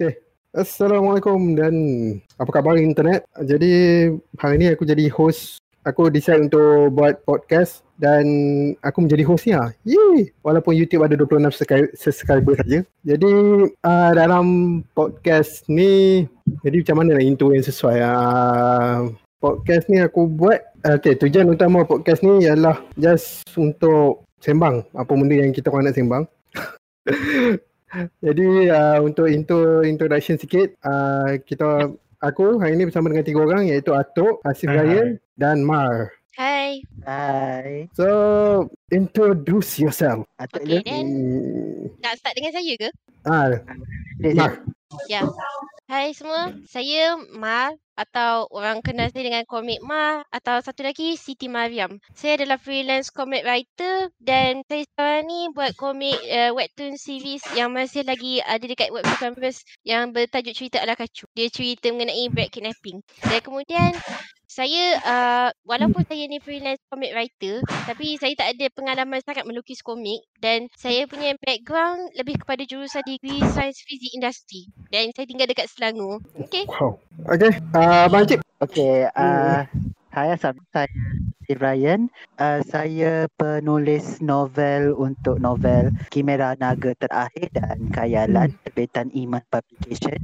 Okay. Assalamualaikum dan apa khabar internet? Jadi hari ni aku jadi host. Aku decide untuk buat podcast dan aku menjadi hostnya. Yee! Walaupun YouTube ada 26 subscriber, saja. Jadi uh, dalam podcast ni, jadi macam mana nak intro yang sesuai? Uh, podcast ni aku buat, okay tujuan utama podcast ni ialah just untuk sembang. Apa benda yang kita orang nak sembang. Jadi uh, untuk intro introduction sikit, uh, kita aku hari ini bersama dengan tiga orang iaitu Atok, Asif Ryan dan Mar. Hai. Hai. So, introduce yourself. Atuk Okay then. Hmm, Nak start dengan saya ke? ah, dia, Mar. Ya. Hai semua. Saya Mar atau orang kenal saya dengan komik Mar atau satu lagi Siti Mariam. Saya adalah freelance comic writer dan saya sekarang ni buat komik uh, webtoon series yang masih lagi ada dekat webtoon canvas yang bertajuk cerita ala kacu. Dia cerita mengenai bread kidnapping. Dan kemudian saya uh, walaupun saya ni freelance comic writer tapi saya tak ada pengalaman sangat melukis komik dan saya punya background lebih kepada jurusan degree Science Physics Industry dan saya tinggal dekat Selangor. Okay. Wow. Okay, uh, Abang Cip. Okay, uh, hai Assalamualaikum. Saya Steve Ryan. Uh, saya penulis novel untuk novel Kimera Naga Terakhir dan Kayalan terbitan Iman Publication.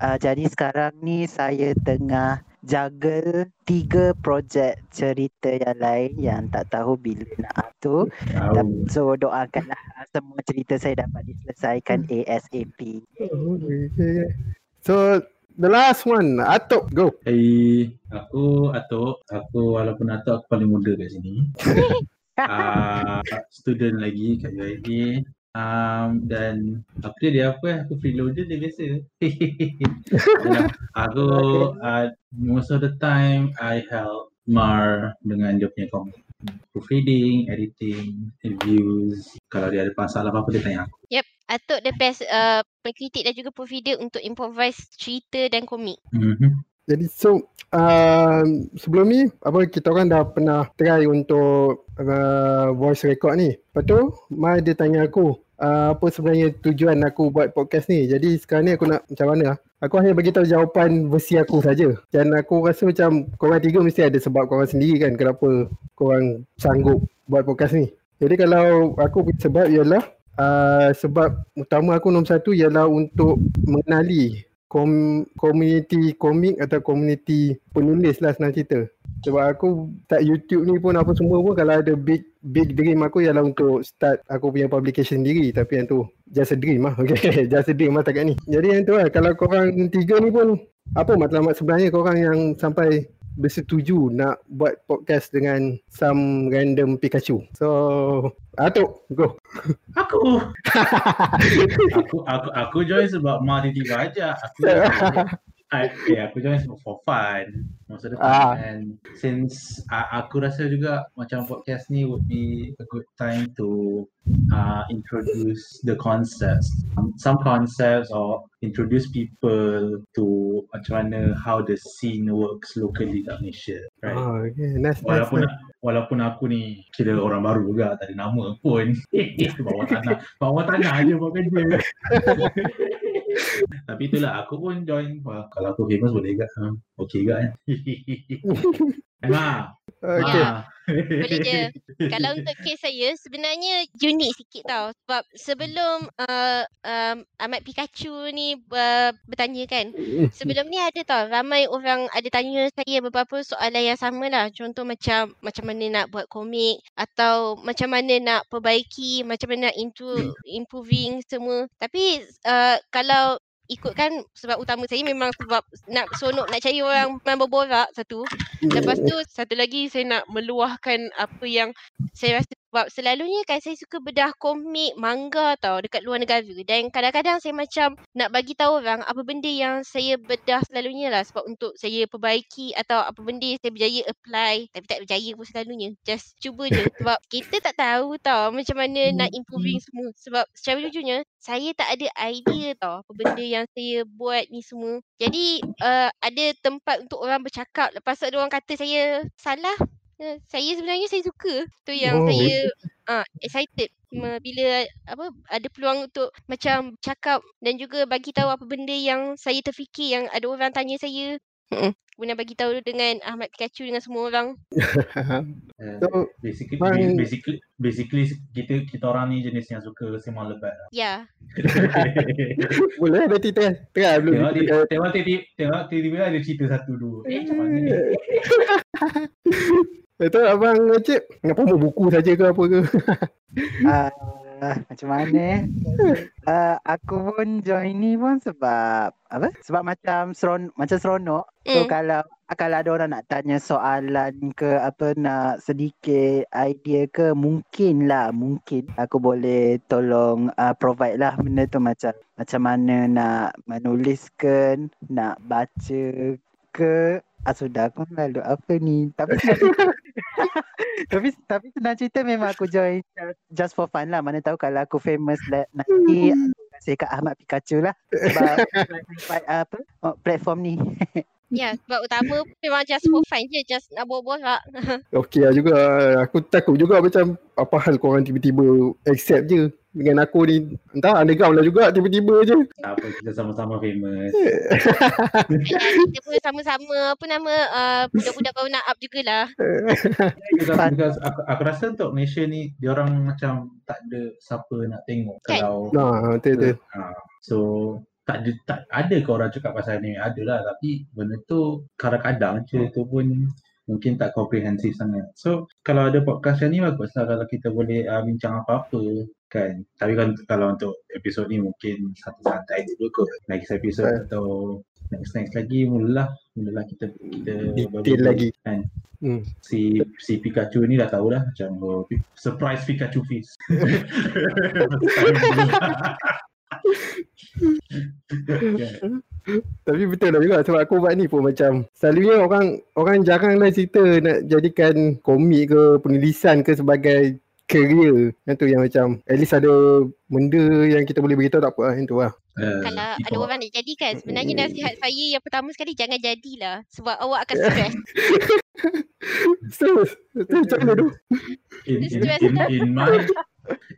Uh, jadi sekarang ni saya tengah juggle tiga projek cerita yang lain yang tak tahu bila nak tu. Dan- So doakanlah semua cerita saya dapat diselesaikan ASAP. Okay. So, the last one, Atok, go. Hai, aku Atok. Aku walaupun Atok aku paling muda kat sini. uh, student lagi kat UIT. Um, dan apa dia, dia apa eh? Aku freeloader dia biasa. Aku uh, most of the time I help Mar dengan dia punya komik. Proofreading, editing, reviews. Kalau dia ada masalah apa-apa dia tanya aku. Yep, Atuk the best uh, pengkritik dan juga proofreader untuk improvise cerita dan komik. Mhm. Jadi so uh, sebelum ni apa kita orang dah pernah try untuk uh, voice record ni. Lepas tu Mai dia tanya aku uh, apa sebenarnya tujuan aku buat podcast ni. Jadi sekarang ni aku nak macam mana? ah? Aku hanya bagi tahu jawapan versi aku saja. Dan aku rasa macam korang tiga mesti ada sebab korang sendiri kan kenapa korang sanggup buat podcast ni. Jadi kalau aku sebab ialah uh, sebab utama aku nombor satu ialah untuk mengenali kom, community komik atau community penulis lah senang cerita. Sebab aku start YouTube ni pun apa semua pun kalau ada big big dream aku ialah untuk start aku punya publication sendiri tapi yang tu just a dream lah. Okay, just a dream lah takat ni. Jadi yang tu lah kalau korang tiga ni pun apa matlamat sebenarnya korang yang sampai bersetuju nak buat podcast dengan some random Pikachu. So, Atuk, go. Aku. aku aku aku join sebab Mar tiba-tiba ajak. Aku I, yeah, aku join for fun most of the Ah. and since uh, aku rasa juga macam podcast ni would be a good time to uh, introduce the concepts some concepts or introduce people to macam mana how the scene works locally kat Malaysia right Oh, okay. Nice, nice, Walaupun nice. walaupun aku ni kira orang baru juga, tak ada nama pun. bawah tanah. Bawah tanah je buat kerja. Tapi itulah aku pun join. Wah, kalau aku famous boleh juga. Ha, okay juga kan. Ma. Okay. Ma. Boleh je. Kalau untuk kes saya sebenarnya unik sikit tau sebab sebelum uh, um, Ahmad Pikachu ni uh, bertanya kan sebelum ni ada tau ramai orang ada tanya saya beberapa soalan yang sama lah contoh macam macam mana nak buat komik atau macam mana nak perbaiki macam mana nak intro, improving semua tapi uh, kalau ikutkan sebab utama saya memang sebab nak seronok nak cari orang main berborak satu. Lepas tu satu lagi saya nak meluahkan apa yang saya rasa sebab selalunya kan saya suka bedah komik manga tau dekat luar negara. Dan kadang-kadang saya macam nak bagi tahu orang apa benda yang saya bedah selalunya lah. Sebab untuk saya perbaiki atau apa benda saya berjaya apply. Tapi tak berjaya pun selalunya. Just cuba je. Sebab kita tak tahu tau macam mana nak improving semua. Sebab secara jujurnya saya tak ada idea tau apa benda yang saya buat ni semua. Jadi uh, ada tempat untuk orang bercakap. Lepas tu ada orang kata saya salah Eh, saya sebenarnya saya suka tu yang Oh, saya uh, excited bila apa ada peluang untuk macam cakap dan juga bagi tahu apa benda yang saya terfikir yang ada orang tanya saya. Mm-mm. Kemudian bagi tahu dengan Ahmad Pikachu dengan semua orang. Uh, So, basically, basically, basically kita kita orang ni jenis yang suka sembang lebat lah. Ya. boleh nanti try. Try belum. tengok dia, tengok tiba tengok tiba-tiba ada cerita satu dua. Eh, macam mana ni? Itu abang Cip, kenapa mau buku saja ke apa ke? Ah, macam mana eh? Ah, aku pun join ni pun sebab apa? Sebab macam seron macam seronok. So Mm. kalau kalau ada orang nak tanya soalan ke apa nak sedikit idea ke mungkin lah mungkin aku boleh tolong uh, provide lah benda tu macam macam mana nak menuliskan nak baca ke ah, sudah aku lalu apa ni? Tapi tapi tapi senang cerita memang aku join just- for fun lah. Mana tahu kalau aku famous lah, nanti aku kasih kat Ahmad Pikachu lah. Sebab apa oh, platform ni Ya, sebab utama memang just for fun je, just nak borak-borak. Okey lah juga. Aku takut juga macam apa hal korang tiba-tiba accept je. Dengan aku ni, entah underground lah juga tiba-tiba je. Tak apa, kita sama-sama famous. Dan kita pun sama-sama apa nama uh, budak-budak grown up jugalah. Because, aku, aku rasa untuk Malaysia ni, dia orang macam tak ada siapa nak tengok Kan? kalau Nah, betul-betul. Ha, so tak ada tak ada ke orang cakap pasal ni ada lah tapi benda tu kadang-kadang cerita tu pun mungkin tak komprehensif sangat. So kalau ada podcast yang ni bagus lah kalau kita boleh uh, bincang apa-apa kan. Tapi kan kalau untuk episod ni mungkin satu santai dulu kot. Next episode Betul. atau next next lagi mulalah mulalah kita kita Detail lagi. kan. Hmm. Si si Pikachu ni dah tahu dah macam oh, surprise Pikachu face. Tapi betul lah juga sebab aku buat ni pun macam selalunya orang orang jarang lah cerita nak jadikan komik ke penulisan ke sebagai career. Yang tu yang macam at least ada benda yang kita boleh beritahu tak apa lah. Yang tu lah. Uh, Kalau ada orang nak jadikan, sebenarnya nasihat saya yang pertama sekali jangan jadilah. Sebab awak akan stres. So, tu macam mana tu? in, in, Stress in, dah. in my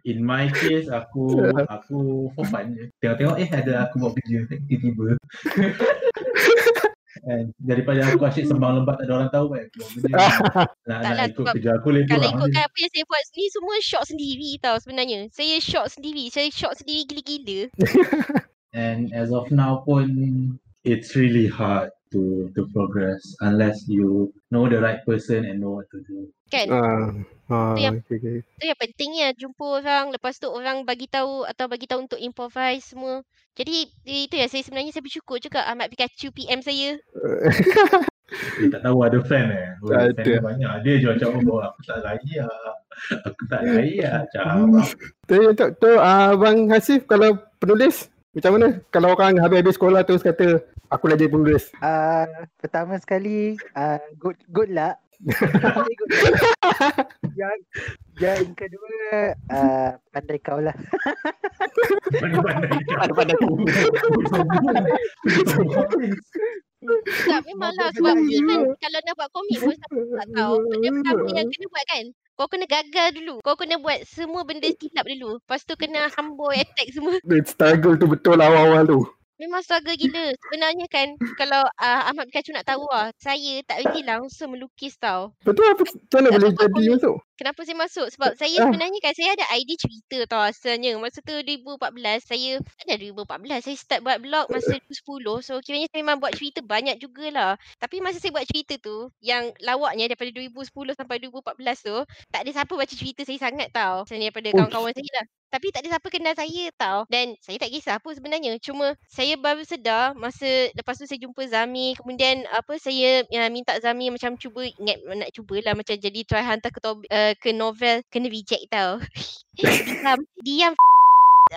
in my case aku aku for fun je. Tengok-tengok eh ada aku buat kerja tiba-tiba. And daripada aku asyik sembang lembat tak ada orang tahu kan aku buat kerja. Nak, Tak nak lah, ikut kerja aku lebih Kalau ikutkan apa yang saya buat ni semua shot sendiri tau sebenarnya. Saya shot sendiri. Saya shot sendiri gila-gila. And as of now pun it's really hard to to progress unless you know the right person and know what to do. Kan? Ah, ah, Tu yang- okay, okay. Itu yang pentingnya jumpa orang. Lepas tu orang bagi tahu atau bagi tahu untuk improvise semua. Jadi itu yang saya sebenarnya saya bersyukur juga Ahmad Pikachu PM saya. Dia tak tahu ada fan eh. Tak fan ada. dia banyak. Dia je macam oh aku tak layak. Aku tak layak. Macam Hmm. Tu, tu, tu Abang Hasif kalau penulis macam mana? Kalau orang habis-habis sekolah terus kata aku dah jadi penulis. Ah, pertama sekali uh, good good luck. Very good luck. yang yang kedua uh, pandai kau lah. pandai-pandai. Pandai-pandai. Tak memanglah sebab even kalau nak buat komik pun tak tahu. Benda pertama yang kena buat kan. Kau kena gagal dulu. Kau kena buat semua benda silap dulu. Lepas tu kena hamboy attack semua. Struggle tu betul awal-awal tu. Memang struggle gila. Sebenarnya kan kalau uh, Ahmad Pikachu nak tahu lah. Saya tak reti langsung melukis tau. Betul apa? Macam mana boleh jadi masuk? Kenapa saya masuk? Sebab saya Ah. sebenarnya kan saya ada idea cerita tau asalnya. Masa tu 2014 saya ada 2014 saya start buat blog masa 2010. So kiranya saya memang buat cerita banyak jugalah. Tapi masa saya buat cerita tu yang lawaknya daripada 2010 sampai 2014 tu tak ada siapa baca cerita saya sangat tau. Selain daripada kawan-kawan saya lah. Tapi tak ada siapa kenal saya tau. Dan saya tak kisah apa sebenarnya. Cuma saya baru sedar masa lepas tu saya jumpa Zami. Kemudian apa saya uh, minta Zami macam cuba ingat nak cubalah macam jadi try hantar ke, tob, uh, ke novel. Kena reject tau. diam. Diam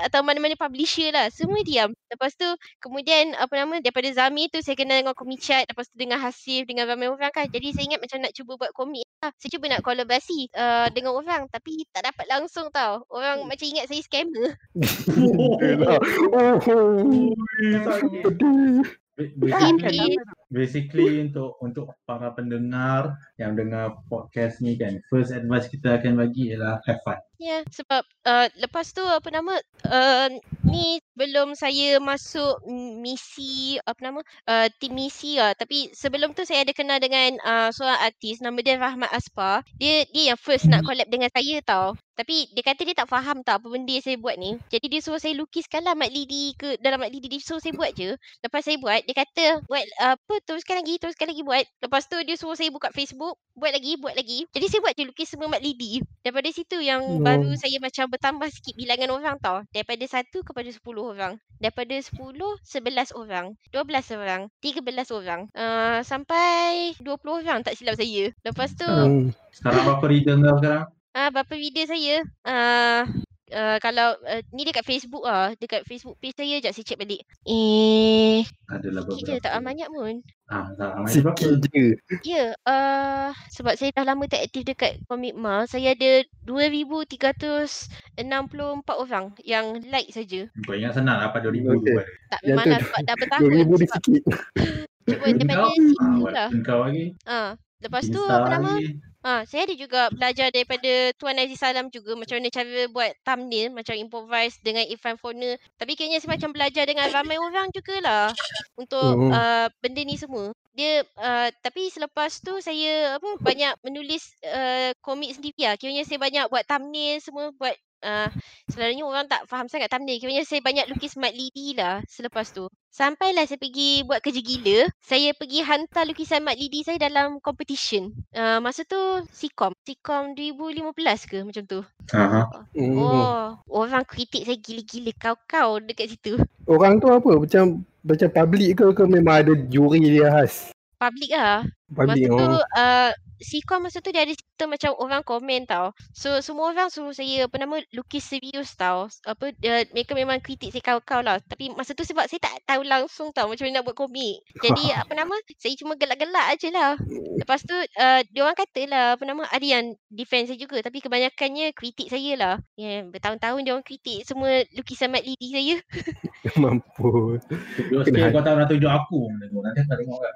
atau mana-mana publisher lah. Semua diam. Lepas tu kemudian apa nama daripada Zami tu saya kenal dengan Komichat. Lepas tu dengan Hasif dengan ramai orang kan. Jadi saya ingat macam nak cuba buat komik lah. Saya cuba nak kolaborasi uh, dengan orang. Tapi tak dapat langsung tau. Orang macam ingat saya scammer. Yelah. Oh, oh. Basically, basically untuk untuk para pendengar yang dengar podcast ni kan, first advice kita akan bagi ialah have fun. Ya, sebab uh, lepas tu apa nama uh, ni belum saya masuk misi apa nama uh, tim misi lah tapi sebelum tu saya ada kenal dengan uh, seorang artis nama dia Rahmat Aspar. Dia dia yang first nak collab dengan saya tau. Tapi dia kata dia tak faham tau apa benda saya buat ni. Jadi dia suruh saya lukiskanlah Mat Lidi ke dalam Mat Lidi. Dia suruh saya buat je. Lepas saya buat, dia kata buat apa teruskan lagi, teruskan lagi buat. Lepas tu dia suruh saya buka Facebook, buat lagi, buat lagi. Jadi saya buat je lukis semua Mat Lidi. Daripada situ yang Oh. baru saya macam bertambah sikit bilangan orang tau. Daripada satu kepada sepuluh orang. Daripada sepuluh, sebelas orang. Dua belas orang. Tiga belas orang. Uh, sampai dua puluh orang tak silap saya. Lepas tu, Hmm. Sekarang berapa reader kau sekarang? Ah, berapa video saya? Ah, uh, kalau uh, ni dekat Facebook ah, dekat Facebook page saya jap saya check balik. Eh, Adalah sikit je tak banyak pun. Ah, tak ramai berapa? Sikit je. Ya, uh, sebab saya dah lama tak aktif dekat Comic Ma, saya ada 2364 orang yang like saja. Ingat senang lah, dapat 2000 Okey. okay. Tak Yang memang tu dah bertahun 2000 dia sebab sikit. cuba Kau? situ Ah, lah. walaupun kau lagi. Ah, lepas tu Insta apa nama? Ah, saya ada juga belajar daripada Tuan Aziz Salam juga macam mana cara buat thumbnail, macam improvise dengan Irfan Foner. Tapi kayaknya saya macam belajar dengan ramai orang jugalah untuk Hmm. uh, benda ni semua. Dia uh, tapi selepas tu saya apa banyak menulis uh, komik sendiri lah. Kiranya saya banyak buat thumbnail semua buat uh, selalunya orang tak faham sangat thumbnail. Kiranya saya banyak lukis Mat Lidi lah selepas tu. Sampailah saya pergi buat kerja gila. Saya pergi hantar lukisan Mat Lidi saya dalam competition. Uh, masa tu Sikom. Sikom 2015 ke macam tu. Aha. Hmm. Oh, orang kritik saya gila-gila kau-kau dekat situ. Orang tu apa? Macam macam public ke ke memang ada juri dia khas? Public lah. Public Masa tu oh. uh, Sikon masa tu dia ada sistem macam orang komen tau. So semua orang suruh saya apa nama lukis serius tau. Apa dia mereka memang kritik saya kau-kau lah. Tapi masa tu sebab saya tak tahu langsung tau macam mana nak buat komik. Jadi apa nama saya cuma gelak-gelak aje lah. Lepas tu uh, dia orang kata lah apa nama ada yang defend saya juga tapi kebanyakannya kritik saya lah. Ya yeah, bertahun-tahun dia orang kritik semua lukisan Mat Lidi saya. Hati. kau tak nak tunjuk aku. Nanti tak tengok kan.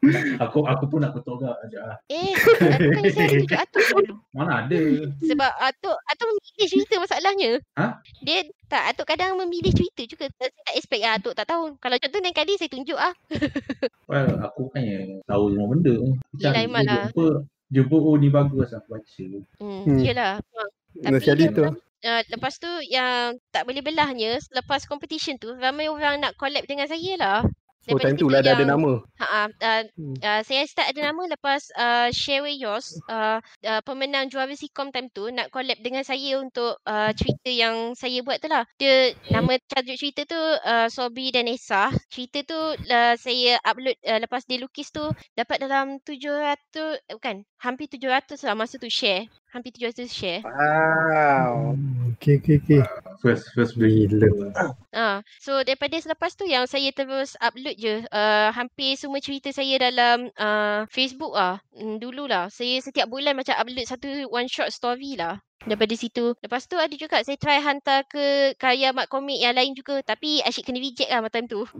aku aku pun nak kutuk kau aja. lah. Eh, bukannya saya ada tunjuk Atuk dulu. Mana ada. Sebab Atuk Atuk memilih cerita masalahnya. Ha? Dia tak Atuk kadang memilih cerita juga. Saya tak expect lah Atuk tak tahu. Kalau contoh lain kali saya tunjuk ah. Well, aku kan yang tahu semua benda. Macam Yelah, Iman lah. jumpa, jumpa oh ni bagus aku baca. Hmm, Hmm. Yelah. memang. Tapi Nasihat dia tu. Uh, lepas tu yang tak boleh belahnya selepas competition tu ramai orang nak collab dengan saya lah. Oh time tu lah dah ada nama. Ha ah, uh, Hmm. uh, saya start ada nama lepas uh, Share With Yours uh, uh, pemenang juara Sikom time tu nak collab dengan saya untuk uh, cerita yang saya buat tu lah. Dia nama tajuk cerita tu uh, Sobri dan Esa. Cerita tu uh, saya upload uh, lepas dia lukis tu dapat dalam 700 eh, bukan hampir 700 lah masa tu share. Hampir 700 share. Wow. Hmm, Okay okay okay. First first beli. Ah, so daripada selepas tu yang saya terus upload je uh, hampir semua cerita saya dalam uh, Facebook ah. Mm, dulu lah. Saya setiap bulan macam upload satu one shot story lah. Daripada situ. Lepas tu ada juga saya try hantar ke karya mat komik yang lain juga. Tapi asyik kena reject lah time tu.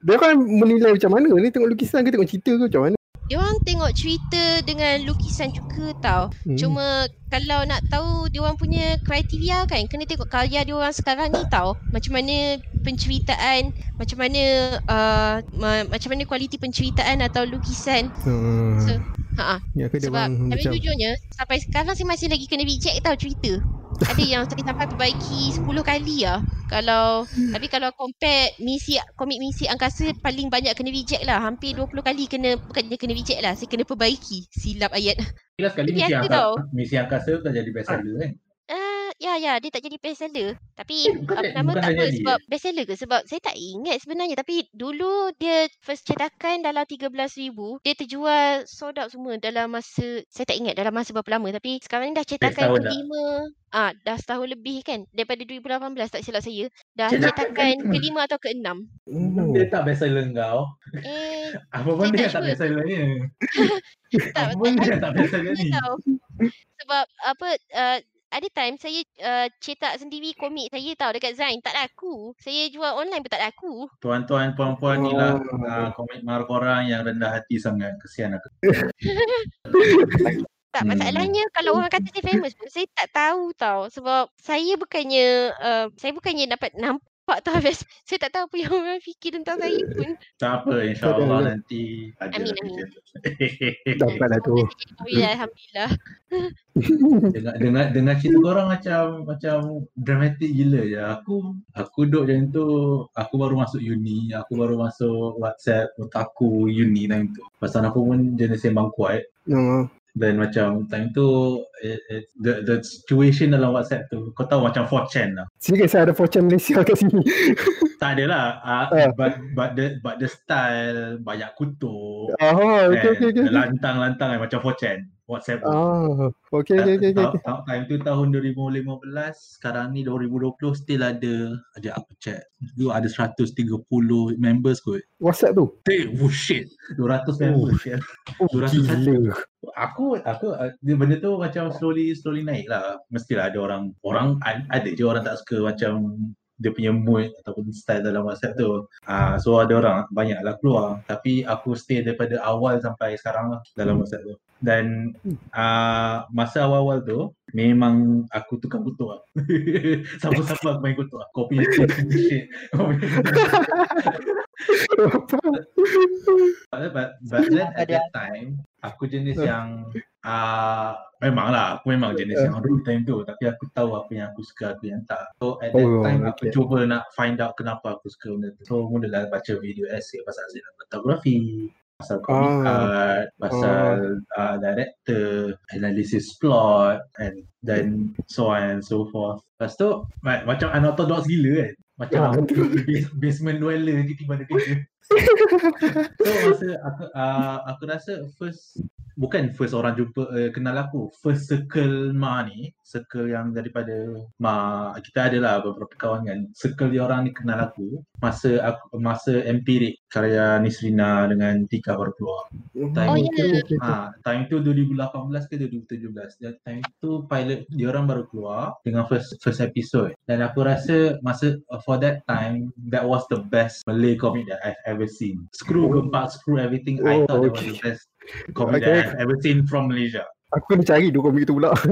Dia kan menilai macam mana ni tengok lukisan ke tengok cerita ke macam mana? Dia orang tengok cerita dengan lukisan juga tau. Hmm. Cuma kalau nak tahu dia orang punya kriteria kan kena tengok karya dia orang sekarang ni tau. Macam mana penceritaan, macam mana uh, ma- macam mana kualiti penceritaan atau lukisan. Hmm. So, Ha ah. Ya Sebab orang tapi macam jujurnya sampai sekarang saya masih lagi kena reject tau cerita. Ada yang saya sampai perbaiki 10 kali lah. Kalau tapi kalau compare misi komik misi angkasa paling banyak kena reject lah. Hampir 20 kali kena bukan dia kena reject lah. Saya kena perbaiki silap ayat. Kira sekali misi angkasa, misi angkasa tak jadi best seller kan. Ah, ya ya dia tak jadi bestseller. Tapi Eh, bukan apa dah- nama bukan tak jadi sebab bestseller ke sebab saya tak ingat sebenarnya tapi dulu dia first cetakan dalam 13,000 dia terjual sold out semua dalam masa saya tak ingat dalam masa berapa lama tapi sekarang ni dah cetakan dah. kelima ah dah setahun lebih kan daripada 2018 tak silap saya dah Cetakan cetakan kelima. atau keenam Oh. Dia tak best seller kau. eh Apa pun dia tak tak sure. best seller ni. tak Apa pun dia tak best seller tak ni. tahu sebab apa uh, ada time saya uh, cetak sendiri komik saya tau dekat Zain. Tak laku. Saya jual online pun tak laku. Tuan-tuan, puan-puan ni lah Oh. uh, komik mar korang yang rendah hati sangat. Kesian aku. Tak, Hmm. masalahnya kalau orang kata saya famous pun saya tak tahu tau. Sebab saya bukannya, uh, saya bukannya dapat nampak tau. saya tak tahu apa yang orang fikir tentang saya pun. Tak apa, insyaAllah nanti ada Amin, amin. Dapatlah tu. Alhamdulillah. dengar dengar dengar cerita korang macam macam dramatik gila je. Aku aku duduk macam tu, aku baru masuk uni, aku baru masuk WhatsApp otaku uni time tu. Pasal aku pun jenis sembang kuat No. Dan macam time tu it, it, the the situation dalam WhatsApp tu kau tahu macam 4chan lah. Serius ada Fortune Malaysia kat sini. Tak adalah uh, Ah. but but the but the style banyak kutuk. Oh, okey kan, okey okey. Lantang-lantang kan, macam 4chan. WhatsApp. Ah, okey okey okey okey. Ta- ta- Time tu tahun 2015, sekarang ni 2020 still ada ada apa chat. Dulu ada 130 members kot. WhatsApp tu. Hey, oh shit. 200 members. shit. Oh, 201. gila. Aku aku uh, benda tu macam slowly slowly naik lah. Mestilah ada orang orang ada je orang tak suka macam dia punya mood ataupun style dalam WhatsApp tu. Ah so ada orang banyak lah keluar. Tapi aku stay daripada awal sampai sekarang lah dalam WhatsApp tu. Dan ah masa awal-awal tu memang aku tukang kutuk lah. Siapa-siapa aku main kutuk lah. Kau punya shit. But, but, but then at that time, aku jenis yang uh, memang lah, aku memang jenis yang rude time tu. Tapi aku tahu apa yang aku suka, apa yang tak. So at that Oh, time, aku okay. cuba nak find out kenapa aku suka benda tu. So mulalah baca video essay pasal cinematography, pasal comic Ah. art, pasal uh, director, analisis plot, and then so on and so forth. Lepas tu, ma- macam unorthodox gila kan. Macam Ah, aku bas- basement dweller mana kerja. so masa aku uh, aku rasa first bukan first orang jumpa uh, kenal aku first circle ma ni circle yang daripada ma kita adalah beberapa kawan kan circle dia orang ni kenal aku masa aku masa empirik karya Nisrina dengan Tika baru keluar Oh, ya. Okey, okey, okey. Ha, time tu 2018 ke 2017. Dan time tu pilot dia orang baru keluar dengan first first episode. Dan aku rasa masa uh, for that time that was the best Malay comic that I've ever seen. Screw Oh. gempak, screw everything. I Oh, thought that was okay. the best comic Okay. that I've ever seen from Malaysia. Aku kena cari dua komik tu pula.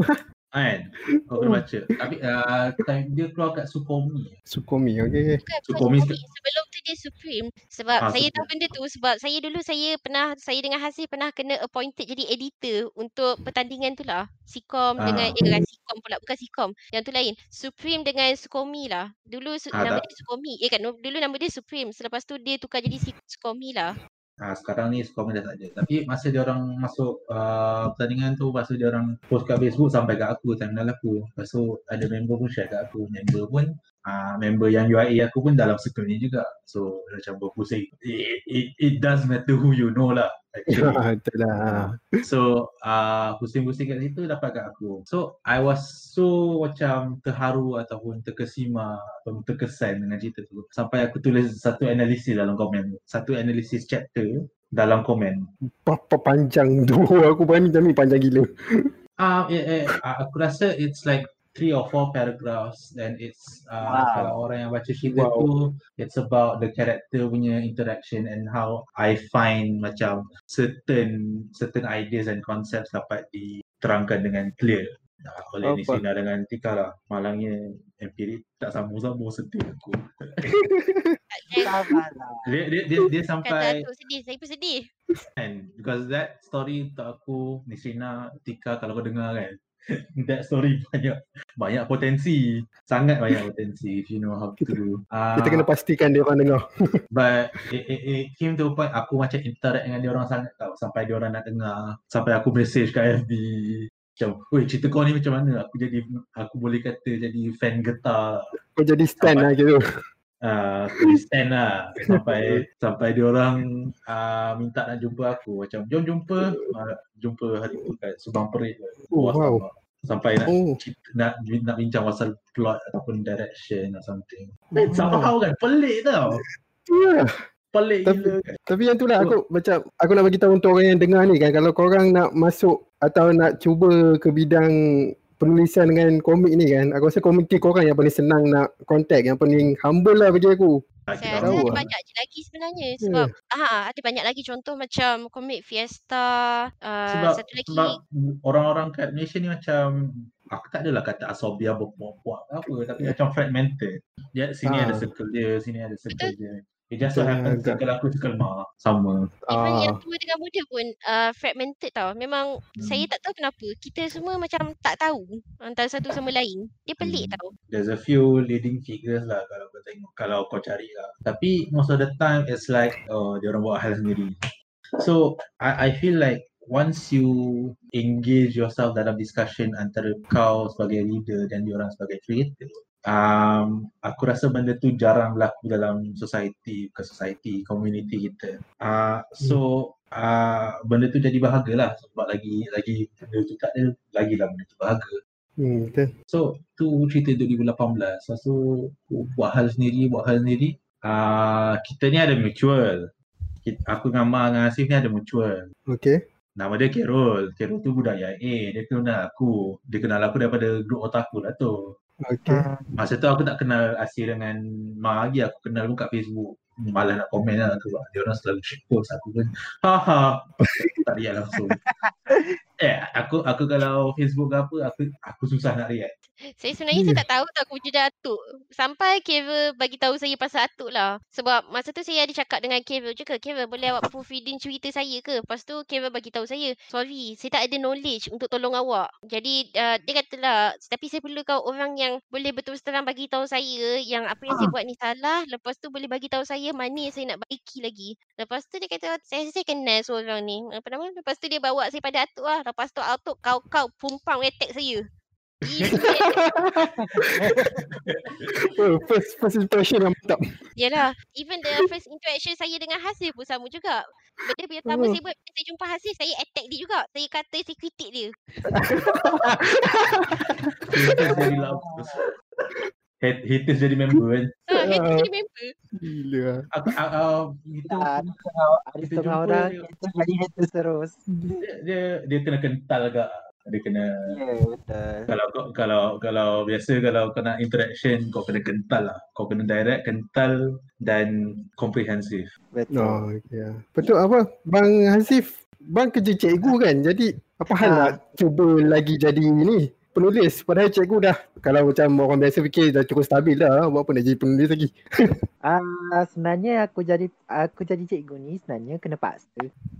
Kan? Kau kena baca. Tapi uh, time dia keluar kat Sukomi. Sukomi. Bukan, komik- Supreme. Sebelum tu dia Supreme. Sebab Ah, saya Supreme. tahu benda tu sebab saya dulu saya pernah, saya dengan Hasif pernah kena appointed jadi editor untuk pertandingan tu lah. Sikom Ah. dengan, eh bukan Sikom pula, bukan Sikom. Yang tu lain. Supreme dengan Sukomi lah. Dulu su- Ah, nama tak. dia Sukomi. Eh kan, dulu nama dia Supreme. Selepas tu dia tukar jadi Sukomi lah. Ha, sekarang ni Sukomi dah tak ada. Tapi masa dia orang masuk uh, pertandingan tu, masa dia orang post kat Facebook sampai kat aku, kenal aku. Lepas tu ada member pun share kat aku. Member pun, uh, member yang UIA aku pun dalam circle ni juga. So macam berpusing. It, it, it does matter who you know lah. Actually. Lah. So uh, pusing-pusing kat situ dapat kat aku. So I was so macam terharu ataupun terkesima ataupun terkesan dengan cerita tu. Sampai aku tulis satu analisis dalam komen. Satu analisis chapter dalam komen. Berapa panjang tu aku berani macam ni panjang gila. Ah, eh, eh, ah, aku rasa it's like three or four paragraphs and it's uh, Wow. kalau orang yang baca cerita Wow. tu it's about the character punya interaction and how I find macam certain certain ideas and concepts dapat diterangkan dengan clear uh, oleh Apa? Nisina dengan Tika lah malangnya empirik tak sambung-sambung sedih aku dia dia dia, dia kata sampai tu sedih. Saya pun sedih. kan because that story untuk aku Nisrina Tika kalau kau dengar kan that story banyak. Banyak potensi. Sangat banyak potensi if you know how to do. Uh, Kita kena pastikan dia orang dengar. but it, it, it came to a point aku macam interact dengan dia orang sangat tau. Sampai dia orang nak dengar. Sampai aku message kat FB macam, weh cerita kau ni macam mana? Aku jadi, aku boleh kata jadi fan getar. Kau jadi stand lah gitu. Uh, aku stand lah. Sampai sampai dia orang uh, minta nak jumpa aku. Macam jom jumpa. Uh, jumpa hari tu kat Subang Perit. Oh, wow. Sampai nak Oh, cerita- nak nak bincang pasal plot ataupun direction or something. Eh somehow kan? Pelik tau. Ya. pelik Tapi- gila. kan Tapi yang tu lah aku macam aku nak bagi tahu untuk orang yang dengar ni kan. Kalau korang nak masuk atau nak cuba ke bidang penulisan dengan komik ni kan aku rasa komuniti korang yang paling senang nak contact yang paling humble lah bagi aku. Tak Saya rasa ada lah. banyak je lagi sebenarnya sebab ah ada banyak lagi contoh macam komik Fiesta uh, sebab, satu lagi. sebab orang-orang kat Malaysia ni macam aku tak adalah kata asobia berpuak-puak apa tapi macam fragmented. Dia sini Ah. ada circle dia sini ada circle dia it just so happens agak. circle aku circle mak sama Even yang ah tua dengan muda pun uh, fragmented tau. Memang Hmm. saya tak tahu kenapa. Kita semua macam tak tahu antara satu sama lain. Dia pelik Hmm. tau. there's a few leading figures lah kalau kau tengok kalau kau cari lah tapi most of the time it's like oh dia orang buat hal sendiri so I, I feel like once you engage yourself dalam discussion antara kau sebagai leader dan diorang sebagai creator um, aku rasa benda tu jarang berlaku dalam society ke society community kita uh, so uh, benda tu jadi bahagia lah sebab lagi lagi benda tu tak ada lagi lah benda tu bahagia hmm, betul So tu cerita 2018. Lepas tu aku buat hal sendiri, buat hal sendiri. Uh, kita ni ada mutual. Kita, aku dengan Mak dengan Asif ni ada mutual. okay Nama dia Carol. Carol tu budak YA. Dia kenal aku. Dia kenal aku daripada grup otaku lah tu. Okay Masa tu aku tak kenal Asif dengan Mak lagi. Aku kenal pun kat Facebook. Malah nak komen lah tu. Dia orang selalu shit post. Aku pun haha. tak react langsung. Eh, aku aku kalau Facebook ke apa, aku aku susah nak react. Saya sebenarnya saya tak tahu tau kewujudan Atuk. Sampai Kevin bagi tahu saya pasal Atuk lah. Sebab masa tu saya ada cakap dengan Kevin juga. Kevin boleh awak proofreading cerita saya ke? Lepas tu Kevin bagi tahu saya. Sorry, saya tak ada knowledge untuk tolong awak. Jadi uh, dia kata lah, tapi saya perlukan orang yang boleh betul terang bagi tahu saya yang apa yang saya buat ni salah. Lepas tu boleh bagi tahu saya mana yang saya nak baiki lagi. Lepas tu dia kata, saya saya kenal seorang ni. Apa nama? Lepas tu dia bawa saya pada Atuk lah. Lepas tu Atuk kau-kau pumpang attack saya. Oh, first first impression yang mantap Yalah, even the first interaction saya dengan Hasif pun sama juga. Benda pertama Oh. saya buat, saya jumpa Hasif, saya attack dia juga. Saya kata saya kritik dia. Haters. Hate- Haters jadi member kan. Ha, hater Ah. jadi member. gila lah. Aku uh, uh, itu Tak, ada Kita jumpa orang dia. jadi haters terus. dia, dia dia kena kental agak. Dia kena Ya, betul. kalau kau kalau kalau biasa kalau kau nak interaction kau kena kental lah. Kau kena direct, kental dan komprehensif. Betul. Oh, okay. Betul apa? Bang Hasif, bang kerja cikgu kan? Jadi apa hal Ha. nak cuba lagi jadi ni? Penulis. Padahal cikgu dah kalau macam orang biasa fikir dah cukup stabil dah. Buat apa nak jadi penulis lagi? Ah, sebenarnya aku jadi aku jadi cikgu ni sebenarnya kena paksa.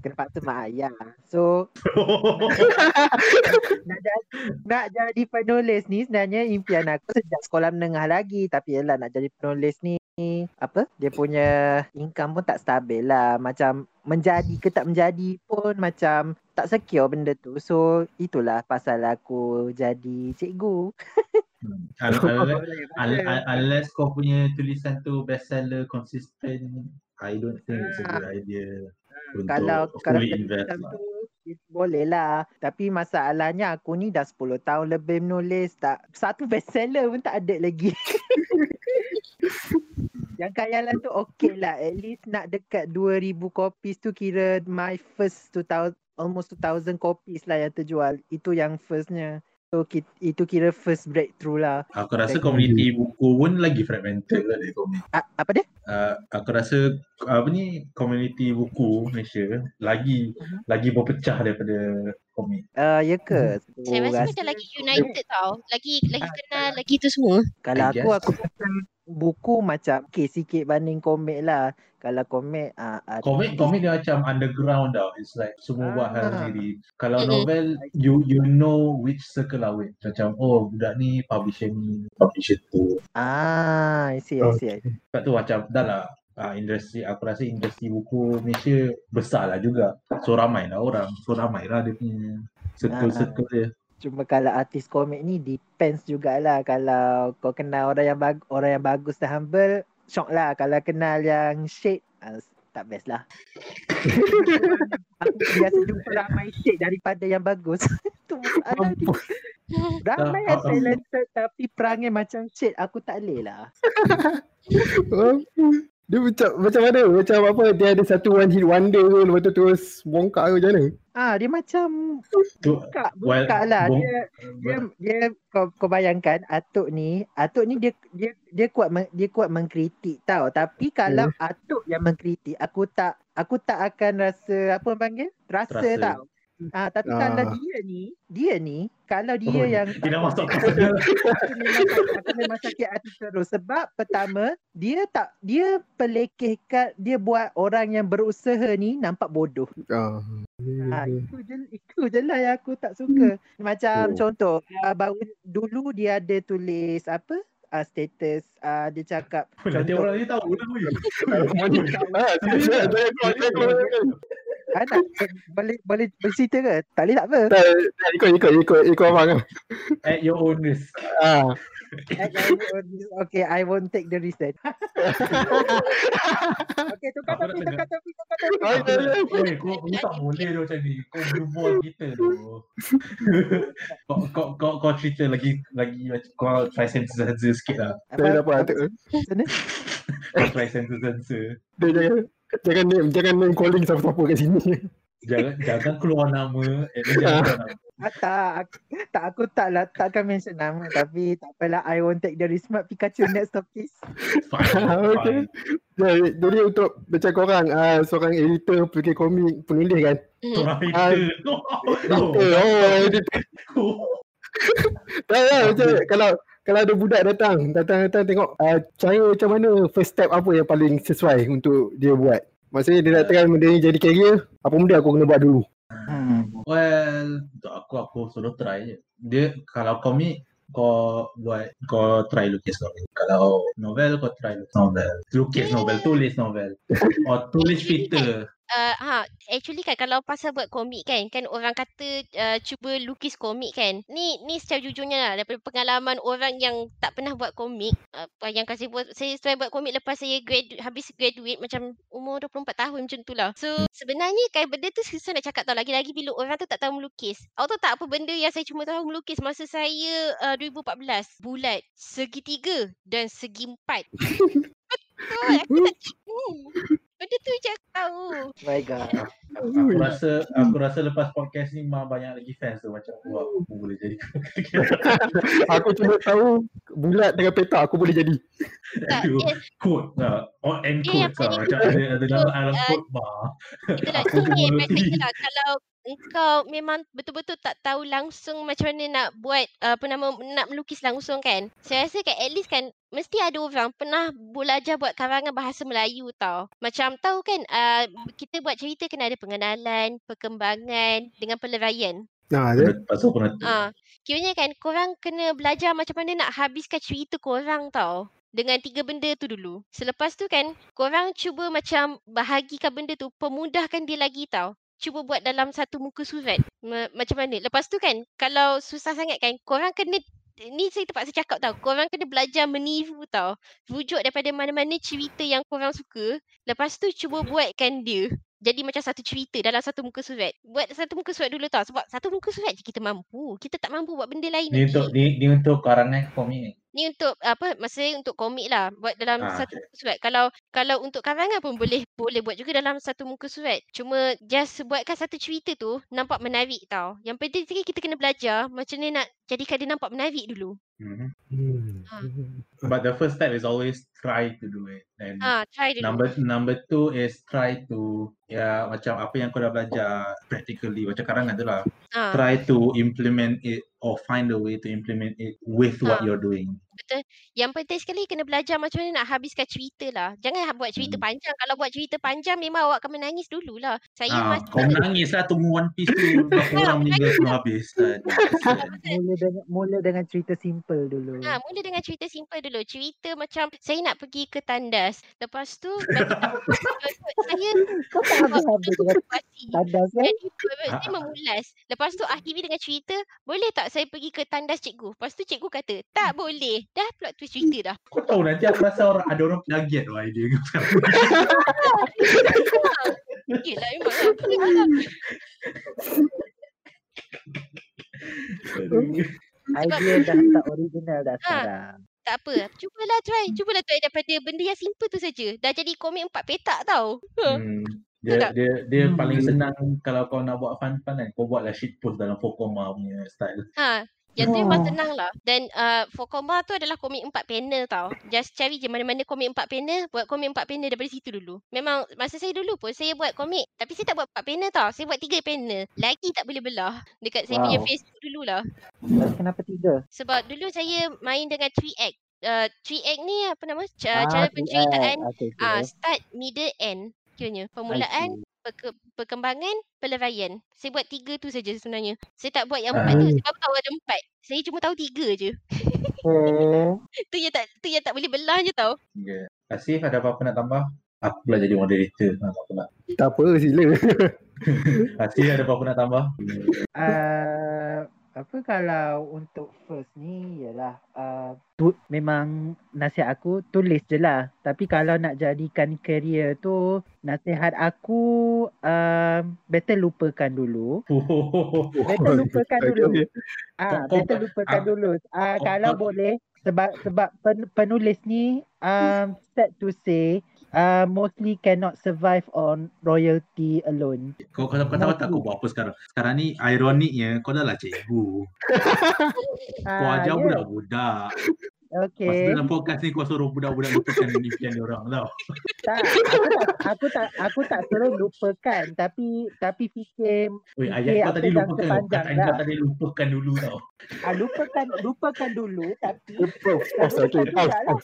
Kena paksa mak ayah. So nak jadi, nak jadi penulis ni sebenarnya impian aku sejak sekolah menengah lagi tapi yalah nak jadi penulis ni apa? Dia punya income pun tak stabil lah. Macam menjadi ke tak menjadi pun macam tak secure benda tu. So itulah pasal aku jadi cikgu. Hmm. Unless, unless, un- unless kau punya tulisan tu bestseller consistent, I don't think it's a good idea untuk kalau kalau invest lah. tu it- boleh lah. Tapi masalahnya aku ni dah 10 tahun lebih menulis. Tak satu bestseller pun tak ada lagi yang khayalan tu okey lah at least nak dekat 2000 copies tu kira my first 2000 almost 2000 copies lah yang terjual itu yang firstnya so ki- itu kira first breakthrough lah Aku rasa Thank community buku pun lagi fragmented lah dari komik. A- apa dia Uh, aku rasa apa ni community buku Malaysia lagi Mhm. lagi berpecah daripada komik. uh, ya ke so, Saya rasa rasa macam lagi united tau. Lagi lagi kenal lagi tu semua. Kalau aku aku rasa buku macam okay sikit banding komik lah. Kalau komik ah ada Komik komik dia macam underground tau. It's like semua buat hal Ah. sendiri. Kalau novel you you know which circle lah with. Macam oh budak ni publisher ni, publisher tu. ah I see I see. I see. Sebab tu macam dah lah uh, industri aku rasa industri buku Malaysia besar lah juga. So ramai lah orang. So ramai lah dia punya circle-circle dia. Cuma kalau artis komik ni depends jugalah kalau kau kenal orang yang bag orang yang bagus dan humble shock lah kalau kenal yang shade ah, tak best lah. aku biasa jumpa ramai shade daripada yang bagus. tu. Ramai yang Ah, ah. talented tapi perangai macam shade aku tak boleh lah. Dia macam macam mana? Macam apa? Dia ada satu one hit wonder ke lepas tu terus bongkar ke macam mana? Ah dia macam Tu buka Well, buka lah bong- dia dia dia kau, kau bayangkan Atuk ni Atuk ni dia dia dia kuat men- dia kuat mengkritik tau tapi kalau Atuk yang mengkritik aku tak aku tak akan rasa apa panggil rasa, Rasa. tau Ah tapi Ah. kalau dia ni dia ni kalau dia Oh, yang dia dah masuk aku memang sakit, aku memang sakit hati terus sebab pertama dia tak dia pelekehkan dia buat orang yang berusaha ni nampak bodoh. Ah. Ha, itu je itu je lah yang aku tak suka. Macam Oh. contoh uh, baru dulu dia ada tulis apa uh, status uh, dia cakap Nanti contoh orang ni tahu lah. weh. Ah, saya ah, nak, boleh boleh bercerita ke? Tak boleh tak apa. Tak, tak, ikut ikut ikut ikut abang ah. At your own risk. Ah. Okay, I won't take the risk then. okay, tukar topik, tukar topik, tukar topik. Weh, kau, kau tak boleh tu macam ni. Kau berbual kita tu. kau, kau, kau, kau cerita lagi lagi macam kau try sensor-sensor sikit lah. Saya dapat apa, tu. sana? Kau try sensor-sensor. Dia jangan jangan name jangan name calling siapa-siapa kat sini. Jangan jangan keluar nama. Eh, jangan keluar nama. Ah, tak, aku, tak aku tak lah, takkan mention nama tapi tak apalah I won't take the risk Mat Pikachu next topic. Fine, Okay. Jadi, jadi untuk macam korang ah, seorang editor pelukis komik penulis kan. Hmm. Orang Ah, hater. Oh, Editor, oh, editor. Tak tak macam kalau kalau ada budak datang, datang datang tengok uh, cara macam mana first step apa yang paling sesuai untuk dia buat. Maksudnya dia nak try benda ni jadi career, apa benda aku kena buat dulu. Hmm. Well, untuk aku aku solo try je. Dia kalau komik kau buat kau try lukis komik. Kalau novel kau try lukis novel. Lukis novel, tulis novel. Or tulis cerita. Uh, ha, actually kan kalau pasal buat komik kan, kan orang kata uh, cuba lukis komik kan. Ni ni secara jujurnya lah daripada pengalaman orang yang tak pernah buat komik. Uh, yang kasi buat saya try buat komik lepas saya grad habis graduate macam umur 24 tahun macam tu lah. So sebenarnya kan benda tu susah nak cakap tau lagi-lagi bila orang tu tak tahu melukis. Awak tahu tak apa benda yang saya cuma tahu melukis masa saya uh, 2014? Bulat, segitiga dan segi empat. Betul, aku tak tahu. Benda tu je aku tahu. My god. Aku rasa aku rasa lepas podcast ni memang banyak lagi fans tu macam wah aku boleh jadi. Aku cuma tahu bulat dengan peta aku boleh jadi. Tak, Aduh, dia, quote lah. Or end Dia yang quote lah. Macam ada, ada dalam alam quote bar. itulah Aku pun lah. Kalau engkau memang betul-betul tak tahu langsung macam mana nak buat uh, apa nama nak melukis langsung kan. Saya rasa kan at least kan mesti ada orang pernah belajar buat karangan bahasa Melayu tau. Macam tahu kan uh, kita buat cerita kena ada pengenalan, perkembangan dengan peleraian. Nah, dia. Pasal aku nak Ah, kiranya kan korang kena belajar macam mana nak habiskan cerita korang tau. Dengan tiga benda tu dulu. Selepas tu kan, korang cuba macam bahagikan benda tu, pemudahkan dia lagi tau. Cuba buat dalam satu muka surat. Ma- macam mana? Lepas tu kan, kalau susah sangat kan, korang kena ni saya terpaksa cakap tau. Korang kena belajar meniru tau. Rujuk daripada mana-mana cerita yang korang suka. Lepas tu cuba buatkan dia jadi macam satu cerita dalam satu muka surat. Buat satu muka surat dulu tau. Sebab satu muka surat je kita mampu. Kita tak mampu buat benda lain ni lagi. untuk ni, untuk karangan komik ni. Ni untuk apa maksudnya untuk komik lah. Buat dalam Ah, satu muka surat. Kalau kalau untuk karangan pun boleh boleh buat juga dalam satu muka surat. Cuma just buatkan satu cerita tu nampak menarik tau. Yang penting sekali kita kena belajar macam mana nak jadikan dia nampak menarik dulu. Mhm. Hmm. But the first step is always try to do it. And Ah, try dulu. number number two is try to ya macam apa yang kau dah belajar practically macam karangan tu lah. Ah, Try to implement it or find a way to implement it with what you're doing. Betul. Yang penting sekali kena belajar macam mana nak habiskan cerita lah. Jangan ha- buat cerita Hmm. panjang. Kalau buat cerita panjang memang awak akan menangis dululah. Saya Ah, masa kau menangis lah tunggu One Piece tu berapa orang meninggal sebelum habis. Aduh, kesian. Mula dengan mula dengan cerita simple dulu. Ha, mula dengan cerita simple dulu. Cerita macam saya nak pergi ke tandas. Lepas tu bagi tahu saya Kau tak habis-habis dengan situasi. tandas kan? Jadi uh, saya memulas. Lepas tu akhiri dengan cerita, boleh tak saya pergi ke tandas cikgu? Lepas tu cikgu kata, tak boleh. Dah plot twist cerita dah. Kau tahu nanti aku rasa orang ada orang plagiat tu idea kau sekarang. Yelah memang lah. Aduh. Idea dah tak original dah Ha. sekarang. tak apa. Cubalah try. Cubalah try daripada benda yang simple tu saja. Dah jadi komik empat petak tau. Ha. Hmm. Dia dia dia Hmm. paling senang kalau kau nak buat fun-fun kan. Kau buatlah shit post dalam Fokoma punya style. Ha, yang tu memang Oh. senang lah. Dan uh, Fokoma tu adalah komik empat panel tau. Just cari je mana-mana komik empat panel, buat komik empat panel daripada situ dulu. Memang masa saya dulu pun saya buat komik. Tapi saya tak buat empat panel tau. Saya buat tiga panel. Lagi tak boleh belah. Dekat saya punya Wow. Facebook dulu lah. Kenapa tiga? Sebab dulu saya main dengan 3 act. Uh, 3 act ni apa nama? Ca- Ah, cara penceritaan okay, ah okay. start, middle, end. Kiranya. I Permulaan. Perke- perkembangan, peleraian. Saya buat tiga tu saja sebenarnya. Saya tak buat yang empat tu sebab tahu ada empat. Saya cuma tahu tiga je. Okay. tu yang tak tu yang tak boleh belah je tau. Ya. Asif ada apa-apa nak tambah? Aku pula jadi moderator. Ha, tak apa nak. Tak apa sila. Asif ada apa-apa nak tambah? Uh, apa kalau untuk first ni ialah uh, tu, memang nasihat aku tulis je lah. Tapi kalau nak jadikan career tu nasihat aku uh, better lupakan dulu. Better lupakan dulu. Ah, Kau- kau- better lupakan ah, dulu. Ah, kau- kalau kau- boleh sebab sebab pen, penulis ni um, sad to say uh, mostly cannot survive on royalty alone. Kau kau kau tahu tak kau buat apa sekarang? Sekarang ni ironiknya kau dah lah cikgu. Kau ajar ya. budak-budak. Masa Okay. dalam podcast ni kau suruh budak-budak lupakan impian dia orang tau. Tak, aku tak aku tak aku tak suruh lupakan tapi tapi fikir Fikir ayat kau apa tadi lupakan. Kataan kau lah. tadi lupakan dulu tau. ah, lupakan lupakan dulu tapi pause, okay, teruskan pause, juga lah.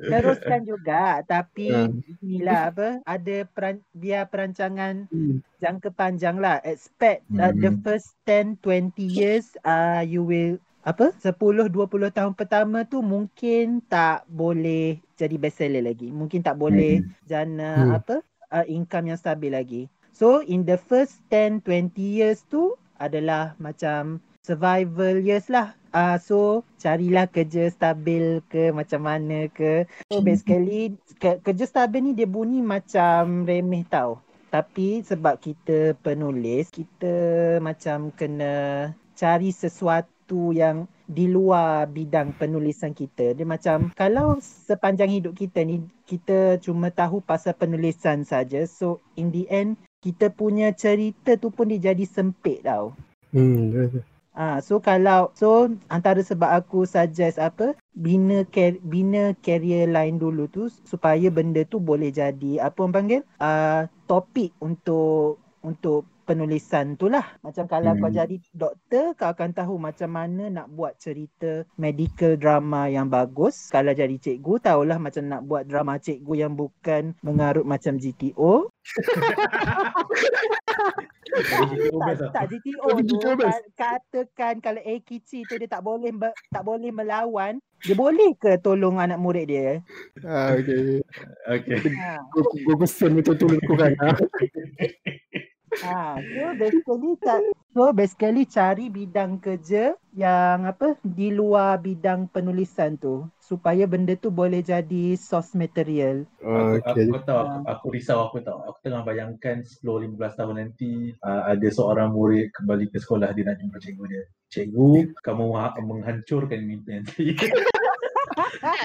Teruskan juga tapi Ah. inilah apa ada peran, biar perancangan Hmm. jangka panjang lah. Expect uh, the first 10 20 years uh, you will apa 10 20 tahun pertama tu mungkin tak boleh jadi bestseller lagi. Mungkin tak boleh jana Hmm. apa uh, income yang stabil lagi. So in the first 10 20 years tu adalah macam survival years lah. Ah uh, so carilah kerja stabil ke macam mana ke. So basically ke, kerja stabil ni dia bunyi macam remeh tau. Tapi sebab kita penulis, kita macam kena cari sesuatu yang di luar bidang penulisan kita. Dia macam kalau sepanjang hidup kita ni kita cuma tahu pasal penulisan saja. So in the end kita punya cerita tu pun dia jadi sempit tau. Hmm. Ah, so kalau so antara sebab aku suggest apa bina car- bina career line dulu tu supaya benda tu boleh jadi apa orang panggil ah topik untuk untuk penulisan tu lah. Macam kalau Hmm. kau jadi doktor kau akan tahu macam mana nak buat cerita medical drama yang bagus. Kalau jadi cikgu tahulah macam nak buat drama cikgu yang bukan mengarut macam GTO. Tak, lah. tak GTO Tapi tu katakan kalau Eikichi tu dia tak boleh ber, tak boleh melawan dia boleh ke tolong anak murid dia Ah, okay. Okay. ha. Gua pesen betul-betul kurang. Ah. ha so basically so basically cari bidang kerja yang apa di luar bidang penulisan tu supaya benda tu boleh jadi source material Aku, okay. aku, aku tahu, aku, aku risau apa tahu. Aku tengah bayangkan 10-15 tahun nanti uh, ada seorang murid kembali ke sekolah dia nak jumpa cikgu dia. Cikgu, kamu mengha- menghancurkan mimpian saya. Tak,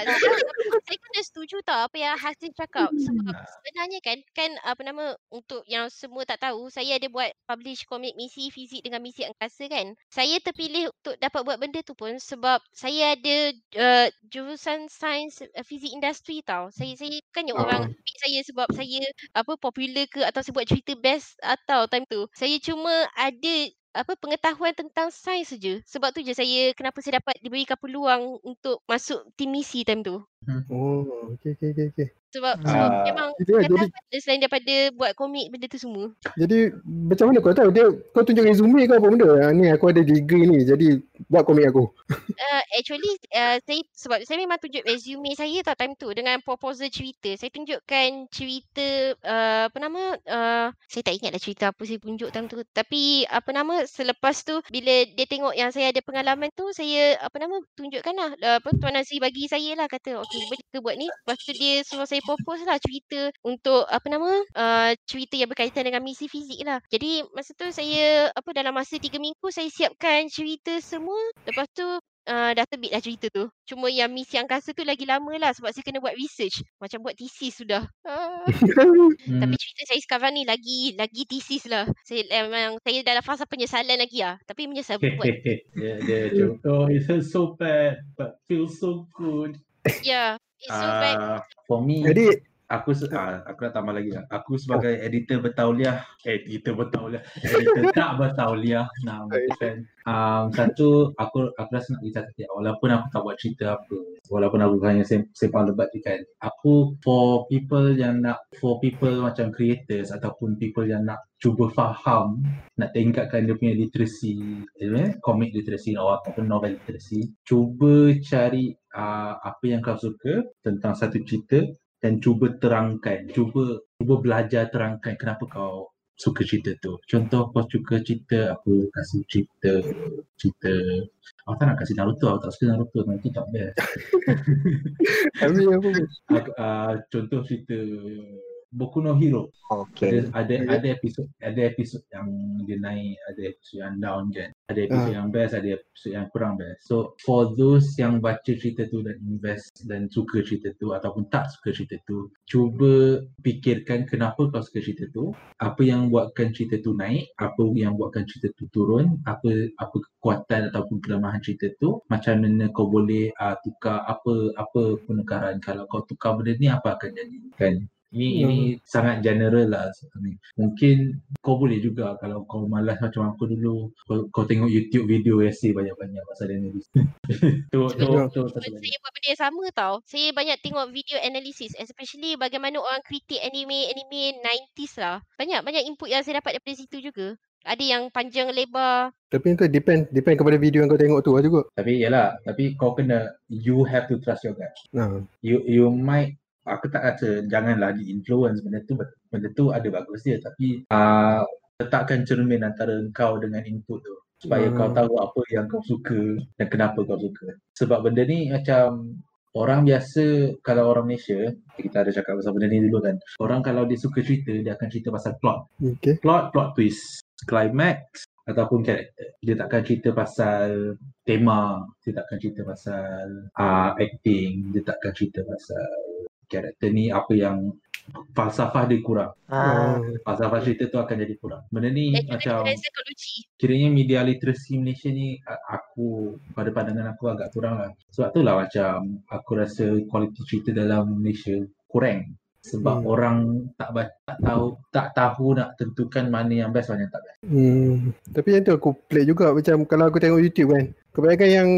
saya, kena setuju tau apa yang Hasil cakap. Sebab Hmm. sebenarnya kan, kan apa nama, untuk yang semua tak tahu, saya ada buat publish komik misi fizik dengan misi angkasa kan. Saya terpilih untuk dapat buat benda tu pun sebab saya ada uh, jurusan sains uh, fizik industri tau. Saya saya bukannya orang Ah. ambil saya sebab saya apa popular ke atau saya buat cerita best atau time tu. Saya cuma ada apa pengetahuan tentang sains saja. Sebab tu je saya kenapa saya dapat diberikan peluang untuk masuk tim misi time tu. Oh, okay, okay, okay, okay. Sebab Ah. memang jadi, pengetahuan dia selain daripada buat komik benda tu semua. jadi macam mana kau tahu dia kau tunjuk resume kau apa benda? Ah, ni aku ada degree ni jadi buat komik aku. Uh, actually uh, saya sebab saya memang tunjuk resume saya tau time tu dengan proposal cerita. Saya tunjukkan cerita uh, apa nama uh, saya tak ingat dah cerita apa saya tunjuk time tu. Tapi apa nama selepas tu bila dia tengok yang saya ada pengalaman tu saya apa nama tunjukkan lah uh, apa Tuan Nazri bagi saya lah kata okey ke buat ni. Lepas tu dia suruh saya propose lah cerita untuk apa nama uh, cerita yang berkaitan dengan misi fizik lah. Jadi masa tu saya apa dalam masa tiga minggu saya siapkan cerita semua. Lepas tu uh, dah terbit lah cerita tu. Cuma yang misi angkasa tu lagi lama lah sebab saya kena buat research. Macam buat thesis sudah. Ah. Hmm. Tapi cerita saya sekarang ni lagi lagi thesis lah. Saya memang saya dalam fasa penyesalan lagi lah. Tapi menyesal buat. dia dia contoh it so bad but feels so good. Yeah. It's so bad. Ah, for me Jadi aku se- ah, aku nak tambah lagi lah. Aku sebagai editor bertauliah, editor bertauliah, editor tak bertauliah nak kan. Um, satu aku aku rasa nak beritahu dia walaupun aku tak buat cerita apa, walaupun aku hanya sembang debat je kan. Aku for people yang nak for people macam creators ataupun people yang nak cuba faham nak tingkatkan dia punya literasi eh, comic literasi ataupun novel literasi cuba cari uh, apa yang kau suka tentang satu cerita dan cuba terangkan, cuba cuba belajar terangkan kenapa kau suka cerita tu. Contoh kau suka cerita, aku kasih cerita cerita aku tak nak kasih Naruto, aku tak suka Naruto, Naruto tak best. Apa uh, contoh cerita Boku no Hero. Okay. Ada ada ada episod ada episod yang dia naik, ada episod yang down kan. Ada episod Ah. yang best, ada episod yang kurang best. So for those yang baca cerita tu dan invest dan suka cerita tu ataupun tak suka cerita tu, cuba fikirkan kenapa kau suka cerita tu, apa yang buatkan cerita tu naik, apa yang buatkan cerita tu turun, apa apa kekuatan ataupun kelemahan cerita tu, macam mana kau boleh uh, tukar apa apa penekaran kalau kau tukar benda ni apa akan jadi kan. Ini Hmm. ini sangat general lah. Mungkin kau boleh juga kalau kau malas macam aku dulu kau, kau tengok YouTube video essay banyak-banyak pasal analysis. tu tu tu lagi. saya buat benda yang sama tau. Saya banyak tengok video analysis especially bagaimana orang kritik anime anime 90s lah. Banyak banyak input yang saya dapat daripada situ juga. Ada yang panjang lebar. Tapi itu depend depend kepada video yang kau tengok tu lah juga. Tapi yalah, tapi kau kena you have to trust your gut. Nah. You you might aku tak kata janganlah di influence benda tu benda tu ada bagus dia tapi uh, letakkan cermin antara kau dengan input tu supaya Hmm. kau tahu apa yang kau suka dan kenapa kau suka. Sebab benda ni macam orang biasa kalau orang Malaysia kita ada cakap pasal benda ni dulu kan. Orang kalau dia suka cerita dia akan cerita pasal plot. Okay. Plot, plot twist, climax ataupun karakter. Dia takkan cerita pasal tema, dia takkan cerita pasal uh, acting, dia takkan cerita pasal karakter ni apa yang falsafah dia kurang. Ah. Falsafah cerita tu akan jadi kurang. Benda ni Dan juga macam kiranya media literasi Malaysia ni a- aku pada pandangan aku agak kurang lah. Sebab tu lah macam aku rasa kualiti cerita dalam Malaysia kurang. Sebab Hmm. orang tak tak tahu tak tahu nak tentukan mana yang best mana yang tak best. Hmm. Tapi yang tu aku pelik juga macam kalau aku tengok YouTube kan. Kebanyakan yang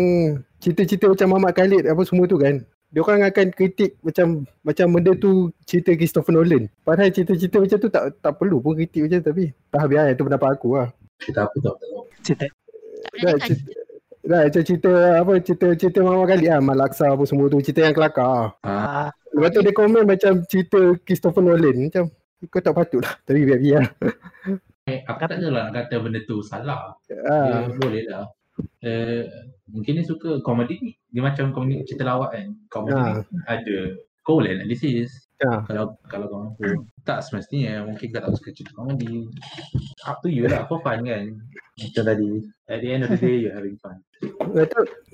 cerita-cerita macam Muhammad Khalid apa semua tu kan. Dia orang akan kritik macam macam benda tu cerita Christopher Nolan. Padahal cerita-cerita macam tu tak tak perlu pun kritik macam tu tapi tak biar itu pendapat aku lah. Cerita apa tak tahu. cerita Dah, cerita, dah macam cerita apa cerita-cerita Muhammad Khalid lah Malaksa apa semua tu cerita yang kelakar. Ah, ah, Lepas tu dia komen macam cerita Christopher Nolan macam kau tak patut lah tapi biar-biar. eh, aku tak adalah nak kata benda tu salah. Ah, Dia boleh lah. Eh, mungkin dia suka komedi. Dia macam komedi cerita lawak kan. Komedi Ah. ni ada. Kau boleh analisis. Ah. Kalau kalau kau mampu. Tak semestinya. Mungkin kau tak suka cerita komedi. Up to you lah. For fun kan. Macam tadi. At the end of the day, you're having fun. Tu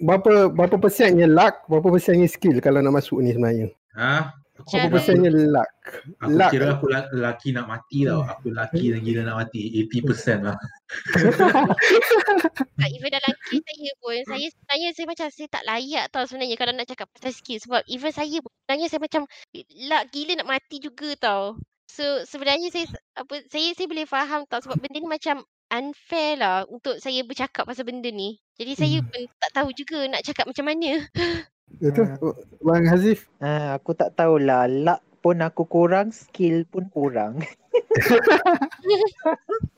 berapa berapa persennya luck, berapa persennya skill kalau nak masuk ni sebenarnya? Ha? Berapa Cara- persennya luck? Aku Luck. kira aku la- lelaki nak mati tau. Aku lelaki yang gila nak mati. 80% lah. Tak, even dalam saya pun, saya sebenarnya saya macam saya tak layak tau sebenarnya kalau nak cakap pasal skill. Sebab even saya pun sebenarnya saya macam lak gila nak mati juga tau. So sebenarnya saya apa saya saya boleh faham tau sebab benda ni macam unfair lah untuk saya bercakap pasal benda ni. Jadi saya Hmm. pun tak tahu juga nak cakap macam mana. Itu Bang Hazif. ah, aku tak tahulah luck pun aku kurang skill pun kurang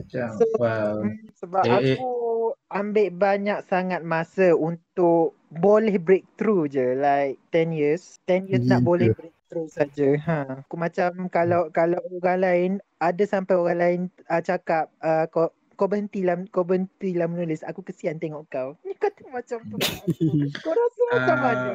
So- wow. sebab Eh, eh. aku ambil banyak sangat masa untuk boleh breakthrough je like 10 years 10 years nak Gila. boleh breakthrough saja ha aku macam kalau kalau orang lain ada sampai orang lain uh, cakap uh, kau kau berhentilah kau berhentilah menulis aku kesian tengok kau ni kata macam tu kau rasa macam Ah, mana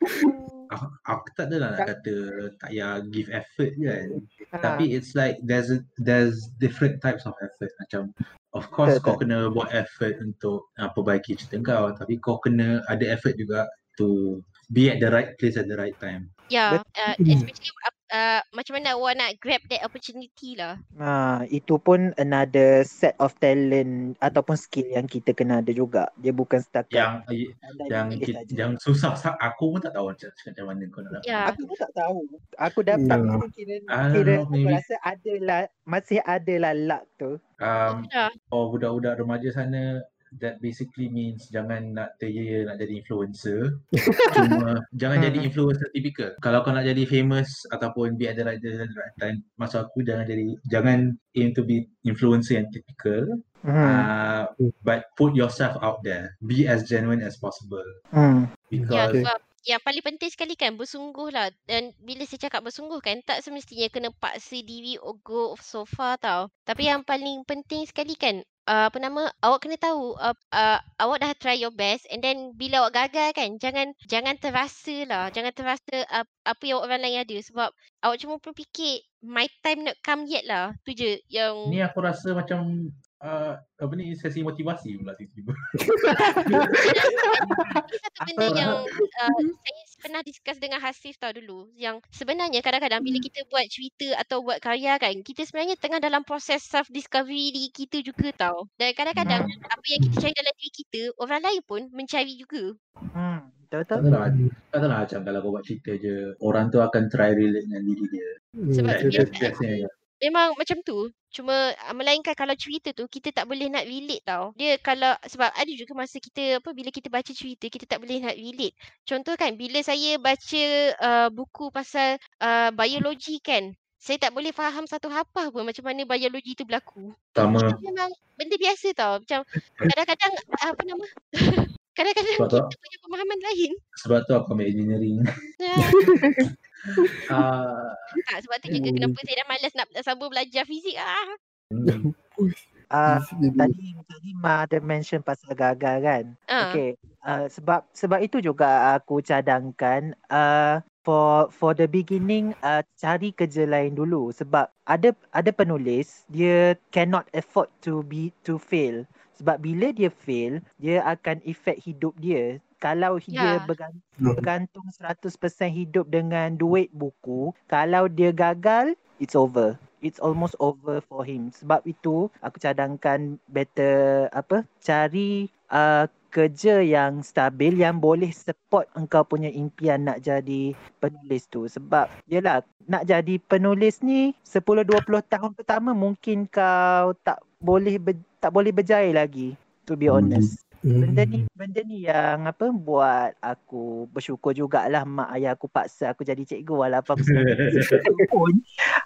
Aku, aku tak adalah nak kata tak payah give effort kan. Ha. Tapi it's like there's a, there's different types of effort. Macam of course Betul, kau kena buat effort untuk uh, perbaiki cerita kau tapi kau kena ada effort juga to be at the right place at the right time. Ya, uh, Hmm. especially uh, uh, macam mana awak nak grab that opportunity lah. Ha, itu pun another set of talent ataupun skill yang kita kena ada juga. Dia bukan setakat Yang pandai yang menulis ki- saja. yang susah sa- aku pun tak tahu macam, macam mana kau nak dapat. Ya, Aku pun tak tahu. Aku dapat tu kira, kira know, aku maybe. rasa adalah masih adalah luck tu. Um, ya. for budak-budak remaja sana that basically means jangan nak terjaya nak jadi influencer cuma jangan jadi Hmm. influencer typical kalau kau nak jadi famous ataupun be at the right, the right time maksud aku jangan jadi jangan aim to be influencer yang typical Hmm. uh, but put yourself out there be as genuine as possible Hmm. Ya, because Okay. sebab yang paling penting sekali kan bersungguh lah. Dan bila saya cakap bersungguh kan, tak semestinya kena paksa diri or go so far tau. Tapi yang paling penting sekali kan, uh, apa nama, awak kena tahu uh, uh, awak dah try your best and then bila awak gagal kan, jangan jangan terasa lah. Jangan terasa uh, apa yang orang lain ada. Sebab awak cuma berfikir, my time not come yet lah. Tu je yang... ni aku rasa macam uh, apa ni sesi motivasi pula tiba-tiba. Satu benda Apa- yang uh, saya pernah discuss dengan Hasif tau dulu yang sebenarnya kadang-kadang bila kita buat cerita atau buat karya kan kita sebenarnya tengah dalam proses self discovery diri kita juga tau. Dan kadang-kadang apa yang kita cari dalam diri kita orang lain pun mencari juga. Hmm. Betul tak betul. tahu lah tak tahu macam kalau kau buat cerita je orang tu akan try relate dengan diri dia. Sebab That- dia- biasanya memang macam tu. Cuma uh, melainkan kalau cerita tu kita tak boleh nak relate tau. Dia kalau sebab ada juga masa kita apa bila kita baca cerita kita tak boleh nak relate. Contoh kan bila saya baca uh, buku pasal uh, biologi kan saya tak boleh faham satu hafah pun macam mana biologi tu berlaku. Sama. Itu memang benda biasa tau. Macam kadang-kadang apa nama? Kadang-kadang Sebab tu- kita punya pemahaman lain. sebab tu aku ambil engineering uh, tak sebab tu juga kenapa saya dah malas nak sambung belajar fizik ah. Jadi, tadi tadi Ma ada mention pasal gagal kan. ah. Okay, uh, sebab sebab itu juga aku cadangkan uh, for for the beginning uh, cari kerja lain dulu. Sebab ada ada penulis dia cannot afford to be to fail. Sebab bila dia fail dia akan efek hidup dia kalau dia Ya. bergan- bergantung 100% hidup dengan duit buku kalau dia gagal it's over. It's almost over for him. Sebab itu aku cadangkan better apa cari uh, kerja yang stabil yang boleh support engkau punya impian nak jadi penulis tu. Sebab yelah nak jadi penulis ni 10 20 tahun pertama mungkin kau tak boleh ber, tak boleh berjaya lagi to be honest benda ni benda ni yang apa buat aku bersyukur jugalah mak ayah aku paksa aku jadi cikgu walaupun aku sebenarnya pun.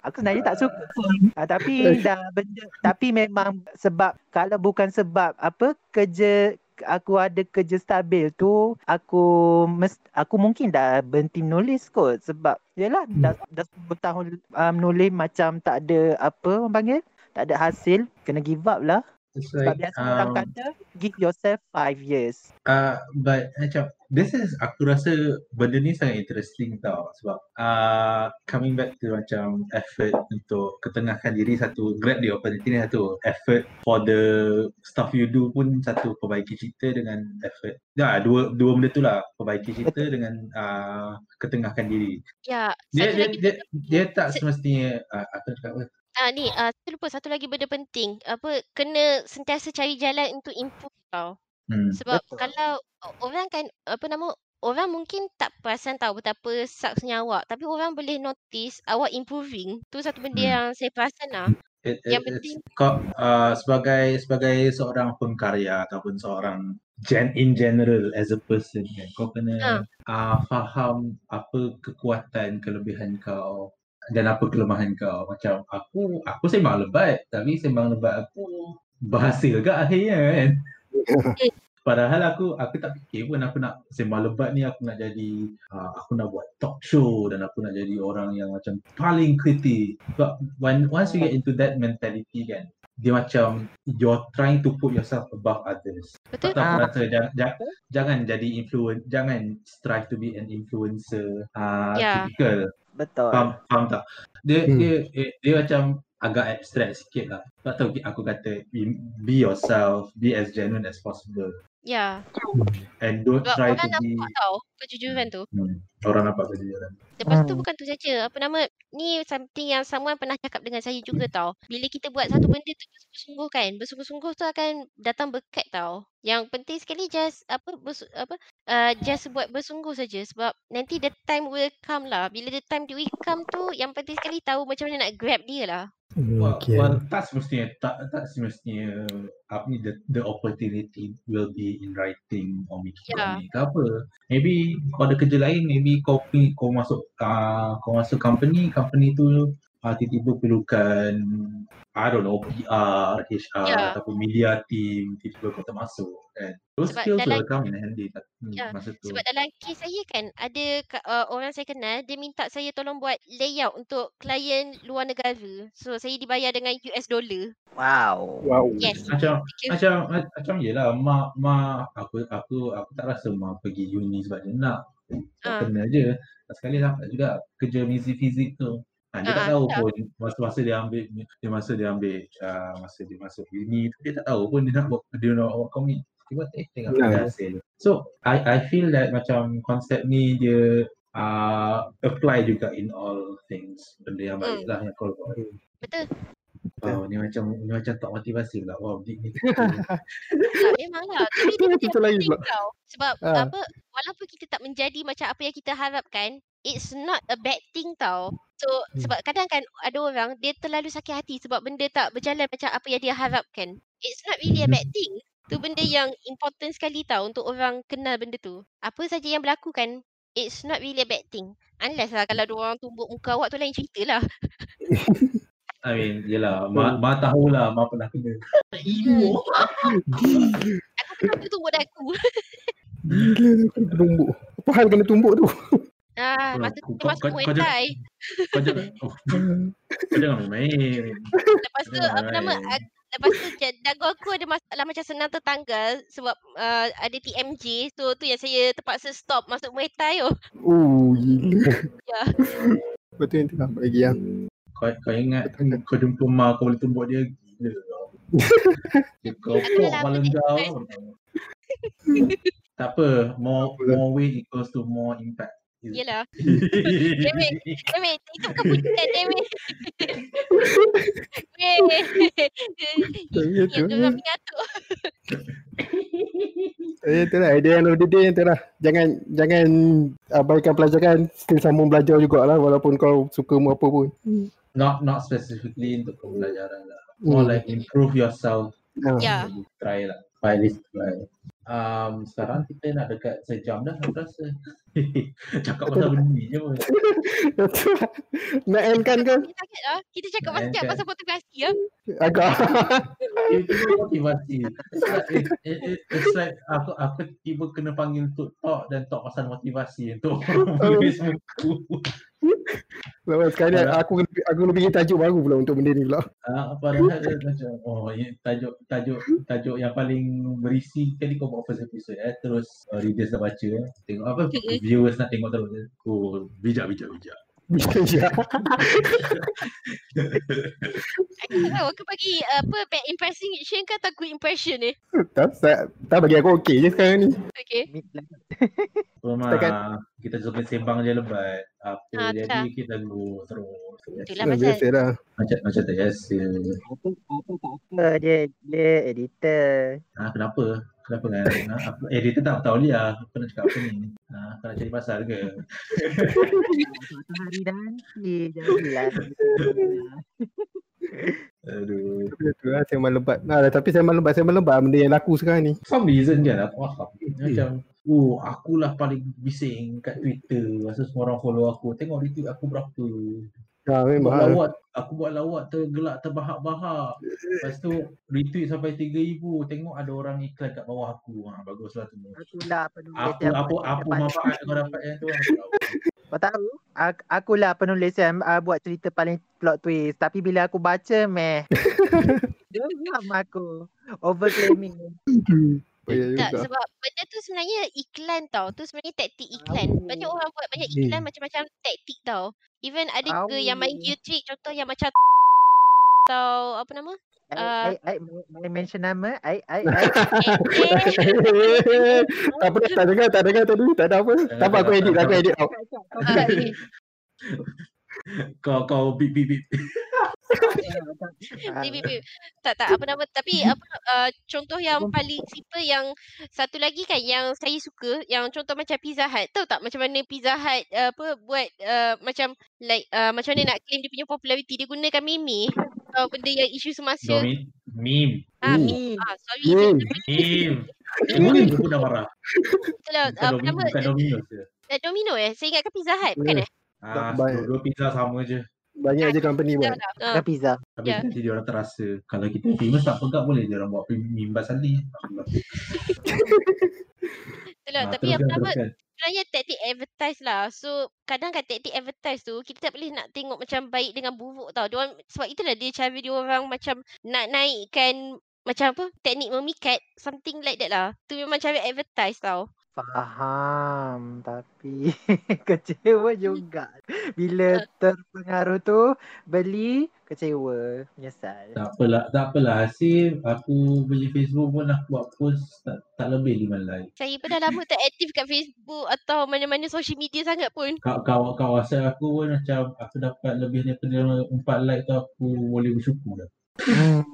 Aku sebenarnya tak suka pun. Ha, tapi dah benda tapi memang sebab kalau bukan sebab apa kerja aku ada kerja stabil tu aku mes, aku mungkin dah berhenti menulis kot sebab yalah dah dah 10 tahun uh, menulis macam tak ada apa orang panggil tak ada hasil kena give up lah It's sebab like, biasa orang um, kata give yourself 5 years. Uh, but macam this is aku rasa benda ni sangat interesting tau. Sebab uh, coming back to macam effort untuk ketengahkan diri satu grab the opportunity ni satu effort for the stuff you do pun satu perbaiki cerita dengan effort. Ya dua dua benda tu lah. Perbaiki cerita dengan uh, ketengahkan diri. Ya dia satu dia lagi dia, dia tak Se- semestinya uh, nak cakap apa Ah ni ah saya lupa satu lagi benda penting. Apa kena sentiasa cari jalan untuk improve tau. hmm. Sebab Betul. kalau orang kan apa nama orang mungkin tak perasan tahu betapa sucksnya awak tapi orang boleh notice awak improving. Tu satu benda Hmm. yang saya perasan lah. It, Yang it, penting it's, kau uh, sebagai sebagai seorang pengkarya ataupun seorang gen in general as a person kan kau kena uh, faham apa kekuatan kelebihan kau dan apa kelemahan kau macam aku aku sembang lebat tapi sembang lebat aku berhasil ke akhirnya kan Padahal aku aku tak fikir pun aku nak sembang lebat ni aku nak jadi uh, aku nak buat talk show dan aku nak jadi orang yang macam paling kritik. But when once you get into that mentality kan dia macam you're trying to put yourself above others. betul Tak aku Ah. rasa jangan, jangan, jangan jadi influence jangan strive to be an influencer uh, Ya. typical betul faham faham tak? Dia Hmm. dia, dia dia macam agak abstract sikit lah. Tak tahu aku kata be, be yourself, be as genuine as possible Ya. and don't Sebab try orang to be nampak tau kejujuran tu. hmm, orang nampak kejujuran. Lepas tu Hmm. bukan tu saja. Apa nama? Ni something yang someone pernah cakap dengan saya juga tau. Bila kita buat satu benda tu bersungguh-sungguh kan. Bersungguh-sungguh tu akan datang berkat tau. Yang penting sekali just apa bersu, apa uh, just buat bersungguh saja sebab nanti the time will come lah. Bila the time will come tu yang penting sekali tahu macam mana nak grab dia lah. Okay. well tak semestinya tak tak semestinya apa ni the, the opportunity will be in writing or making Ya. comic ke apa. Maybe kau ada kerja lain, maybe kau kau masuk uh, kau masuk company, company tu uh, tiba-tiba perlukan I don't know PR, HR Ya. ataupun media team, tiba-tiba kau termasuk kan. Those Sebab skills dalam- will come in handy kat hmm, Ya, masa tu. Sebab dalam kes saya kan ada uh, orang saya kenal dia minta saya tolong buat layout untuk klien luar negara. So saya dibayar dengan US dollar. Wow. Wow. Yes. Macam macam ma- macam yelah mak mak aku aku aku tak rasa mak pergi uni sebab dia nak tak Ah. kena je sekali dapat juga kerja muzik fizik tu ha, dia tak Ah, tahu tak. pun masa-masa dia ambil dia masa dia ambil uh, masa dia masuk uni tu dia tak tahu pun dia nak buat dia nak buat komik tiba eh tengok Ya. ada hasil so I I feel that macam konsep ni dia uh, apply juga in all things benda yang baik Hmm. lah yang kau buat Betul. Wow, ni macam ni macam tak motivasi pula. Wow, deep ni. Tak, memanglah. Tapi dia lagi penting pula. Sebab apa, walaupun kita tak menjadi macam apa yang kita harapkan, it's not a bad thing tau. So, Hmm. sebab kadang kan ada orang, dia terlalu sakit hati sebab benda tak berjalan macam apa yang dia harapkan. It's not really a bad thing. Tu benda yang important sekali tau untuk orang kenal benda tu. Apa saja yang berlaku kan, it's not really a bad thing. Unless lah kalau ada orang tumbuk muka awak tu lain cerita lah. I mean, yelah, ma, ma tahulah, ma pernah kena. Emo. Aku kenapa tumbuk dagu? Gila tu kena tumbuk. Apa hal kena tumbuk tu? Ah, masa tu kau- masuk kau- Muay Thai. Kau jangan, oh, kau jangan main. Lepas tu apa nama ag- lepas tu dagu aku ada masalah macam senang tertanggal sebab uh, ada TMJ so tu yang saya terpaksa stop masuk Muay Thai tu. Oh, gila. Ya. Betul yang tengah bagi yang. Kau, kau ingat kau jumpa ma kau boleh tumbuk dia gila kau. Pok kepala lama kau. tak apa, more Tak apa. more weight equals to more impact. Yelah. Damn it. Damn it. Itu bukan pujian damn it. Ya, tu. Yang orang mengatuk. Eh, tu lah. Idea end of the day tu lah. Jangan jangan abaikan pelajaran. Still sambung belajar jugalah walaupun kau suka apa pun. Not not specifically untuk pembelajaran lah. More Hmm. like improve yourself Ah. Ya. Try lah. Try this try. Um, sekarang kita nak dekat sejam dah aku rasa. Cakap pasal benda ni je pun. Tu lah. Nak end kan kan? Kita sakit lah. Kita cakap Nak pasal kan? pasal motivasi ya. Agak. Itu motivasi. It, it, it, it's like aku aku tiba kena panggil untuk talk dan talk pasal motivasi untuk buku. Lepas sekali aku aku lebih bikin tajuk baru pula untuk benda ni pula. Ah, padahal dia macam oh ini tajuk tajuk tajuk yang paling berisi kali kau buat first episode eh terus uh, readers dah baca eh. Tengok apa Mm-mm. Viewers nak tengok terus eh. Oh bijak bijak bijak. Ya. Aku tak tahu aku bagi apa bad impression ke atau good impression ni. tak, tak, tak bagi aku okey je sekarang ni. Okay. Rumah Setakat- kita suka sembang je lebat. Apa Ah, jadi itulah. kita go terus. Itulah dah. Macam macam tak biasa. Apa apa tak apa dia dia editor. Ah kenapa? Kenapa kan? Ah, apa, editor tak tahu dia. Aku nak cakap apa ni? Ah, aku nak cari pasal ke? Satu hari nanti jadilah. Aduh. Benda tu lah sembang lebat. Nah, tapi sembang lebat, sembang lebat benda yang laku sekarang ni. Some reason kan aku faham. Macam Oh, akulah paling bising kat Twitter. Masa semua orang follow aku. Tengok retweet aku berapa. Ha, Aku buat lah. lawak, aku buat lawak tergelak terbahak-bahak. Lepas tu retweet sampai 3000. Tengok ada orang iklan kat bawah aku. Ha, baguslah tu. Akulah penulis Apa yang apa buat apa cerita manfaat kau dapat yang tu? Aku. Kau tahu? Aku, akulah penulis yang uh, buat cerita paling plot twist. Tapi bila aku baca, meh. Geram aku. Overclaiming. Oh, ya Tak, juga. sebab benda tu sebenarnya iklan tau. Tu sebenarnya taktik iklan. Banyak orang buat banyak Hmm. iklan macam-macam taktik tau. Even ada juga yang main gear trick contoh yang macam atau apa nama? Ai, Ah. ai, ai, mention nama? Ai, ai, ai. Eh, tak apa, tak dengar, tak dengar tadi. Tak ada apa. Tak apa, aku edit, aku edit out. ah, eh, Kau kau bip bip bip. Ah, bip, bip. Tak tak apa nama tapi apa uh, contoh yang paling simple yang satu lagi kan yang saya suka yang contoh macam Pizza Hut tahu tak macam mana Pizza Hut uh, apa buat uh, macam like uh, macam mana nak claim dia punya popularity dia gunakan meme atau benda yang isu semasa Domin meme. ah, Ooh. meme. ah sorry Meme. Meme. Meme. Meme marah. Apa Domino, nama bukan Domino je. eh, Domino eh saya ingatkan Pizza Hut bukan eh Ah, dua pizza sama je. Banyak je company Dah, buat. dah. Ah, Makan pizza. Tapi Ya. nanti dia orang terasa kalau kita famous tak pegang boleh dia orang buat meme basal ni. itulah Ah, tapi apa nama sebenarnya taktik advertise lah. So kadang kan taktik advertise tu kita tak boleh nak tengok macam baik dengan buruk tau. Diorang, sebab itulah dia cara dia orang macam nak naikkan macam apa teknik memikat something like that lah. Tu memang cara advertise tau. Faham tapi kecewa juga bila terpengaruh tu beli kecewa menyesal. Tak apalah, tak apalah. Hasil aku beli Facebook pun aku buat post tak, tak lebih lima like. Saya pun dah lama tak aktif kat Facebook atau mana-mana social media sangat pun. Kawan kawan WhatsApp aku pun macam aku dapat lebih daripada empat like tu aku boleh bersyukur dah. Hmm.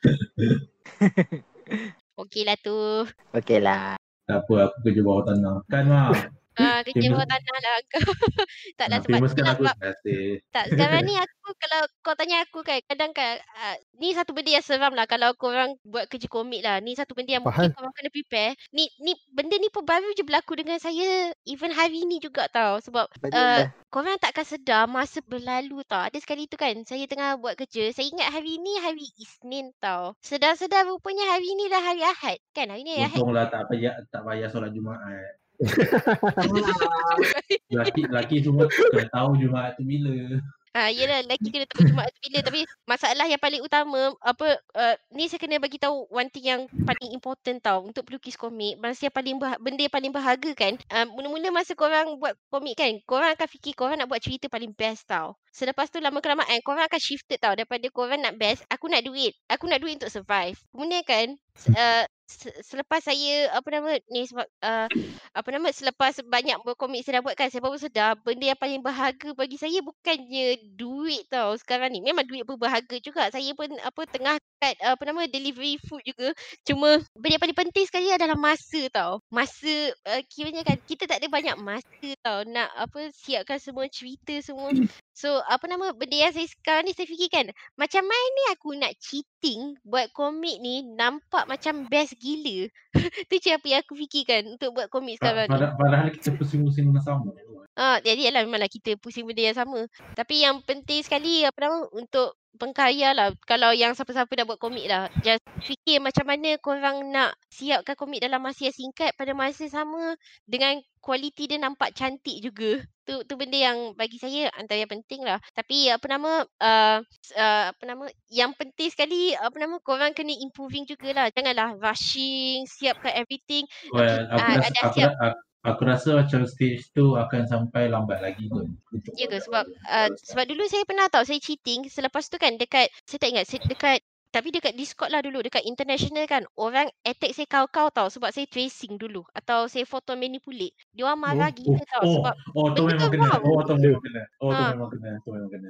Okey lah tu. Okey lah. Tak apa aku kerja bawah tanah. Kan Mak? Ah, kerja bawah tanah lah kau. tak lah Nak sebab sebab kasih. Tak, sekarang ni aku kalau kau tanya aku kan, kadang kan uh, ni satu benda yang seram lah kalau korang buat kerja komik lah. Ni satu benda yang mungkin Faham. korang kena prepare. Ni ni benda ni pun baru je berlaku dengan saya even hari ni juga tau. Sebab uh, dah. korang takkan sedar masa berlalu tau. Ada sekali tu kan, saya tengah buat kerja. Saya ingat hari ni hari Isnin tau. Sedar-sedar rupanya hari ni dah hari Ahad. Kan hari ni hari Ahad. Untunglah tak payah tak payah solat Jumaat. Laki laki semua kena tahu Jumaat tu bila. Ah, yelah, lelaki kena tahu Jumaat tu bila. Tapi masalah yang paling utama, apa, uh, ni saya kena bagi tahu one thing yang paling important tau untuk pelukis komik. Masa yang paling bah- benda yang paling berharga kan. Uh, mula-mula masa korang buat komik kan, korang akan fikir korang nak buat cerita paling best tau. Selepas tu lama kelamaan, korang akan shifted tau. Daripada korang nak best, aku nak duit. Aku nak duit untuk survive. Kemudian kan, se- selepas saya, apa nama, ni sebab, uh, apa nama, selepas banyak berkomik saya dah buat kan, saya baru sedar benda yang paling berharga bagi saya bukannya duit tau sekarang ni. Memang duit pun berharga juga. Saya pun apa tengah kat apa nama delivery food juga. Cuma benda yang paling penting sekali adalah masa tau. Masa uh, kiranya kan kita tak ada banyak masa tau nak apa siapkan semua cerita semua. So apa nama benda yang saya sekarang ni saya fikirkan macam mana aku nak cheating buat komik ni nampak macam best gila. tu je apa yang aku fikirkan untuk buat komik sekarang ni. Padahal, padahal kita pusing-pusing benda sama. Ah, jadi ialah memanglah kita pusing benda yang sama. Tapi yang penting sekali apa nama untuk pengkarya lah. Kalau yang siapa-siapa nak buat komik lah. Just fikir macam mana korang nak siapkan komik dalam masa yang singkat pada masa sama dengan kualiti dia nampak cantik juga. Tu tu benda yang bagi saya antara yang penting lah. Tapi apa nama uh, uh, apa nama yang penting sekali apa nama korang kena improving jugalah. Janganlah rushing, siapkan everything. Well, aku Ah, rasa, ada aku, siap. ra- aku rasa macam stage tu akan sampai lambat lagi. Untuk Ya ke sebab uh, sebab dulu saya pernah tahu saya cheating selepas tu kan dekat saya tak ingat dekat tapi dekat Discord lah dulu dekat international kan orang attack saya kau-kau tau sebab saya tracing dulu atau saya photo manipulate. Dia orang marah Oh, gila tau oh, sebab oh, tu benda memang kena. Oh, tu memang kena. Oh, tu Ha. memang kena. Tu memang kena.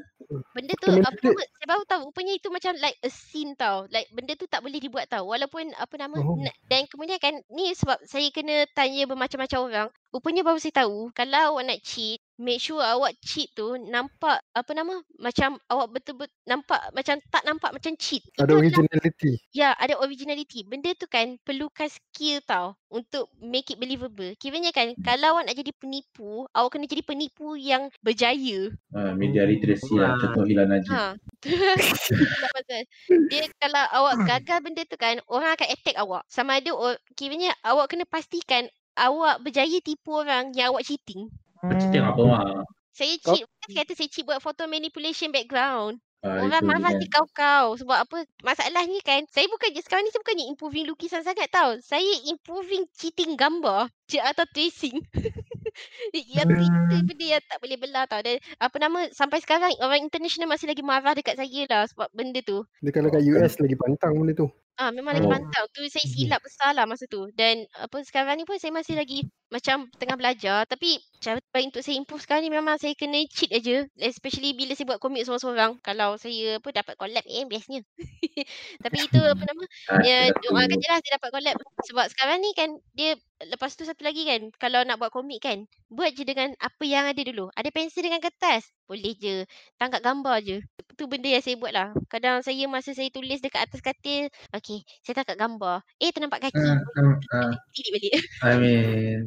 benda tu apa nama saya baru tahu rupanya itu macam like a scene tau. Like benda tu tak boleh dibuat tau. Walaupun apa nama Oh. dan kemudian kan ni sebab saya kena tanya bermacam-macam orang. Rupanya baru saya tahu kalau awak nak cheat make sure awak cheat tu nampak apa nama macam awak betul-betul nampak macam tak nampak macam cheat. Ada Itu adalah originality. Ya, ada originality. Benda tu kan perlukan skill tau untuk make it believable. Kiranya kan kalau awak nak jadi penipu, awak kena jadi penipu yang berjaya. Uh, media literacy lah. Contoh Ilan Najib. Ha. Itulah. Dia kalau awak gagal benda tu kan, orang akan attack awak. Sama ada or, kiranya awak kena pastikan awak berjaya tipu orang yang awak cheating. Cheating apa mak? Saya Kau- cheat, bukan saya kata saya cheat buat photo manipulation background. Uh, Orang marah si kau-kau. Sebab apa? Masalahnya kan, saya bukan je sekarang ni saya bukannya improving lukisan sangat tau. Saya improving cheating gambar je atau tracing. yang itu benda yang tak boleh belah tau. Dan apa nama sampai sekarang orang international masih lagi marah dekat saya lah sebab benda tu. Dia kalau kat US lagi pantang benda tu. Ah memang lagi Oh. pantang. Tu saya silap besar lah masa tu. Dan apa sekarang ni pun saya masih lagi macam tengah belajar tapi cara terbaik untuk saya improve sekarang ni memang saya kena cheat aja. Especially bila saya buat komik seorang-seorang. Kalau saya apa dapat collab eh bestnya. tapi itu apa nama Ya, doakan je lah dia dapat collab. Sebab sekarang ni kan, dia lepas tu satu lagi kan, kalau nak buat komik kan, buat je dengan apa yang ada dulu. Ada pensel dengan kertas, boleh je. Tangkap gambar je. Tu benda yang saya buat lah. Kadang saya masa saya tulis dekat atas katil, okay, saya tangkap gambar. Eh, ternampak kaki. Ah, ah, ah. Delete balik. I mean,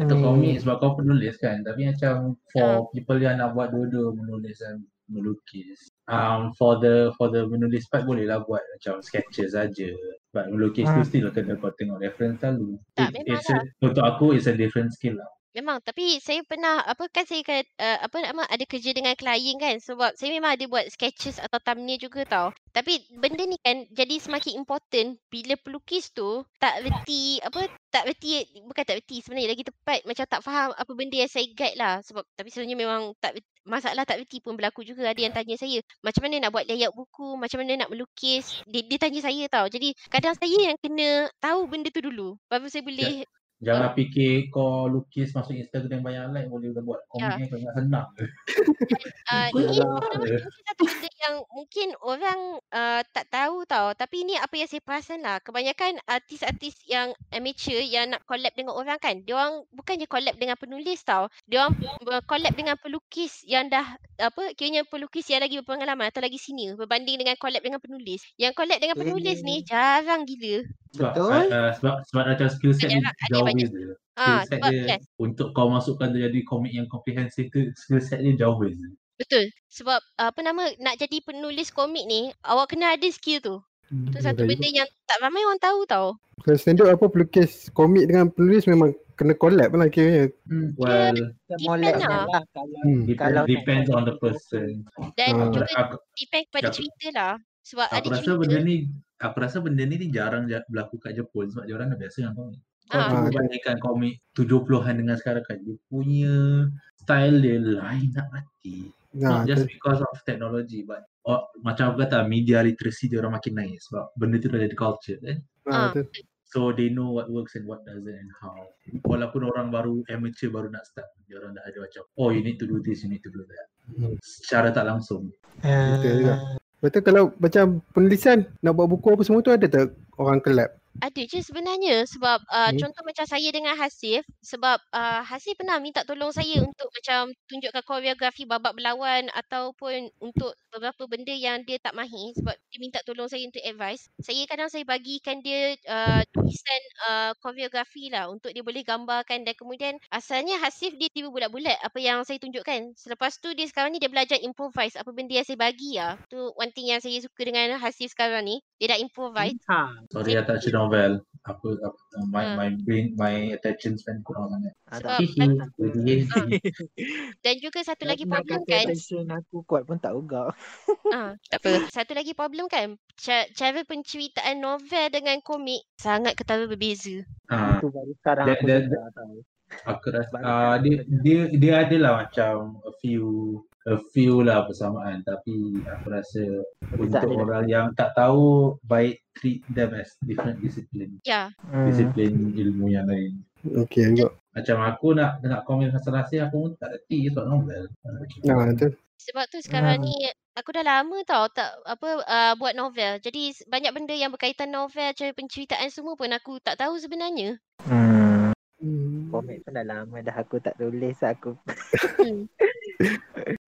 itu komik sebab kau penulis kan. Tapi macam for people yang nak buat dua-dua menulis dan melukis. Um, for the for the menulis part boleh lah buat macam sketches saja. But melukis tu Hmm. still kena kau tengok reference selalu. Tak, It- it's a, untuk aku it's a different skill lah. Memang tapi saya pernah apa kan saya kan uh, apa nama ada kerja dengan klien kan sebab saya memang ada buat sketches atau thumbnail juga tau. Tapi benda ni kan jadi semakin important bila pelukis tu tak reti apa tak reti bukan tak reti sebenarnya lagi tepat macam tak faham apa benda yang saya guide lah sebab tapi sebenarnya memang tak reti- masalah tak reti pun berlaku juga. Ada yang tanya saya macam mana nak buat layout buku? Macam mana nak melukis? Dia, dia tanya saya tau. Jadi kadang saya yang kena tahu benda tu dulu. Baru saya boleh Jangan fikir kau lukis masuk Instagram banyak like boleh dah buat Ya. ni kau ingat senang. Uh, Betul ni apa nama, mungkin satu benda yang mungkin orang uh, tak tahu tau. Tapi ni apa yang saya perasan lah. Kebanyakan artis-artis yang amateur yang nak collab dengan orang kan. Diorang bukannya collab dengan penulis tau. Diorang ber- collab dengan pelukis yang dah apa kiranya pelukis yang lagi berpengalaman atau lagi senior berbanding dengan collab dengan penulis. Yang collab dengan penulis ni jarang gila. Sebab, Betul. uh, sebab sebab macam skill set dia ada jauh banyak. beza. Skill Ah, set sebab dia yes, untuk kau masukkan dia jadi komik yang comprehensive tu skill set dia jauh beza. Betul. Sebab apa nama nak jadi penulis komik ni awak kena ada skill tu. Hmm, Tu satu benda yang tak ramai orang tahu tau. Kalau standard apa pelukis komik dengan penulis memang kena collab lah kiranya. Hmm, well, Molek lah. lah kalau Hmm. depends, Kalau depends on the person. Dan Ah. juga Aku, depend kepada Aku- cerita lah. Sebab aku ada rasa cerita. benda ni aku rasa benda ni ni jarang ja- berlaku kat Jepun sebab dia orang dah biasa dengan komik. Kau Ah. Ah, bandingkan komik 70-an dengan sekarang kan. Dia punya style dia lain nak mati. Nah, Not just because of technology but oh, macam aku kata media literacy dia orang makin naik sebab benda tu dah jadi culture kan. ah, Ah. tu. So they know what works and what doesn't and how. Walaupun orang baru amateur baru nak start, dia orang dah ada macam, oh you need to do this, you need to do that. Hmm. Secara tak langsung. Betul juga. Betul kalau macam penulisan nak buat buku apa semua tu ada tak orang collab? Ada je sebenarnya sebab uh, Hmm. contoh macam saya dengan Hasif sebab uh, Hasif pernah minta tolong saya untuk macam tunjukkan koreografi babak berlawan ataupun untuk beberapa benda yang dia tak mahir sebab dia minta tolong saya untuk advice. Saya kadang saya bagikan dia uh, tulisan uh, koreografi lah untuk dia boleh gambarkan dan kemudian asalnya Hasif dia tiba bulat-bulat apa yang saya tunjukkan. Selepas tu dia sekarang ni dia belajar improvise apa benda yang saya bagi lah. Tu one thing yang saya suka dengan Hasif sekarang ni. Dia dah improvise. Ha. Sorry I tak novel. Aku, aku my, Ah. my brain, my attention span kurang sangat. Ada. Sebab. Jadi, Dan juga satu lagi problem kan. attention aku kuat pun tak juga. Ah, tak apa. Satu lagi problem kan. Ca- cara penceritaan novel dengan komik sangat ketara berbeza. ah, Itu baru sekarang That- aku tahu. aku rasa ah, dia, dia dia adalah macam a few a few lah persamaan tapi aku rasa untuk dia. orang yang tak tahu baik treat them as different discipline Ya, Hmm. disiplin ilmu yang lain Okey juga. macam aku nak nak komen pasal rahsia aku pun tak reti sebab novel Nah, tu. sebab tu sekarang Hmm. ni aku dah lama tau tak apa uh, buat novel. Jadi banyak benda yang berkaitan novel, cara penceritaan semua pun aku tak tahu sebenarnya. Hmm. Hmm. Komik pun dah lama dah aku tak tulis aku. Hmm.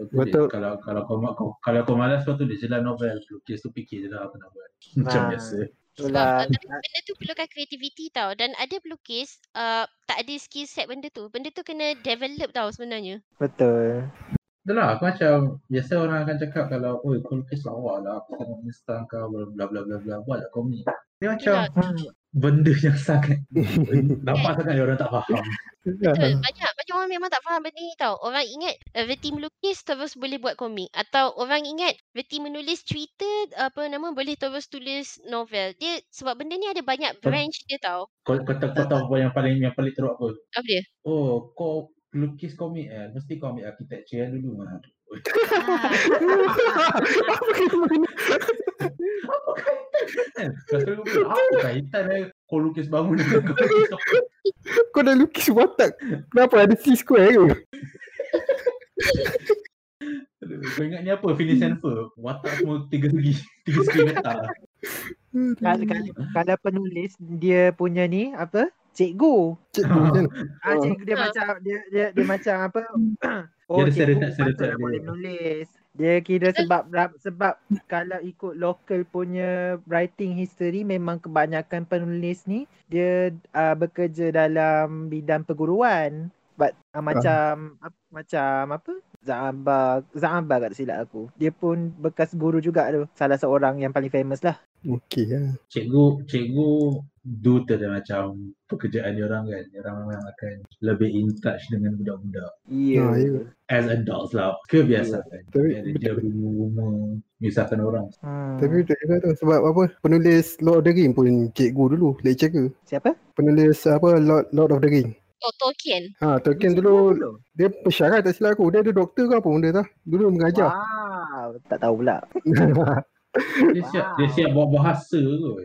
Betul. Betul. Dia. Kalau kalau kau, kau kalau kau malas kau tulis je lah novel lukis tu fikir je lah apa nak buat macam Ah. biasa Sebab Itulah. uh, tapi benda tu perlukan kreativiti tau dan ada pelukis uh, tak ada skill set benda tu. Benda tu kena develop tau sebenarnya. Betul. Itulah lah, aku macam biasa orang akan cakap kalau oi kau lukis lawa lah aku tengok Insta kau bla bla bla bla buat lah komik. Dia macam Hmm. benda yang sangat nampak sangat yang orang tak faham. betul. Banyak banyak orang memang tak faham benda ni tau. Orang ingat uh, Verti melukis terus boleh buat komik. Atau orang ingat Verti menulis cerita apa nama boleh terus tulis novel. Dia sebab benda ni ada banyak branch dia tau. Kau, kau, tahu, kau tahu apa yang paling yang paling teruk apa? Apa dia? Oh, kau lukis komik eh. Mesti kau ambil architecture dulu. Ha. Ah, Apa kaitan apa kaitan eh? Kau lukis bangun dengan kau lukis komik. Kau dah lukis watak. Kenapa ada C-square ke? Aduh, Kau ingat ni apa? Phineas and Ferb. Watak semua tiga segi. Tiga segi metal. Kalau, kalau, kalau penulis dia punya ni apa? Cikgu. Cikgu kan? Ah, Oh. cikgu dia Ah. macam dia dia, dia macam apa? Dia oh, ada cikgu patutlah dia. boleh menulis. Dia kira sebab sebab kalau ikut local punya writing history memang kebanyakan penulis ni dia uh, bekerja dalam bidang perguruan. But uh, macam ap, macam apa? Zamba Zamba tak silap aku. Dia pun bekas guru juga tu. Salah seorang yang paling famous lah. Okey lah. Cikgu, cikgu do dia macam pekerjaan dia orang kan. Dia orang memang akan lebih in touch dengan budak-budak. Ya. Ah, ya. As adults lah. Kebiasaan. Tapi- Dia, dia rumah misahkan orang. Hmm. Tapi betul juga tu. Sebab apa? Penulis Lord of the Ring pun cikgu dulu. Lecturer. siapa? Penulis apa? Lord, Lord of the Ring. Oh, Tolkien. Ha, Tolkien dulu dia pesyarat tak silap aku. Dia ada doktor ke apa benda tu. Dulu mengajar. Wow, tak tahu pula. Dia siap, dia siap buat bahasa kot.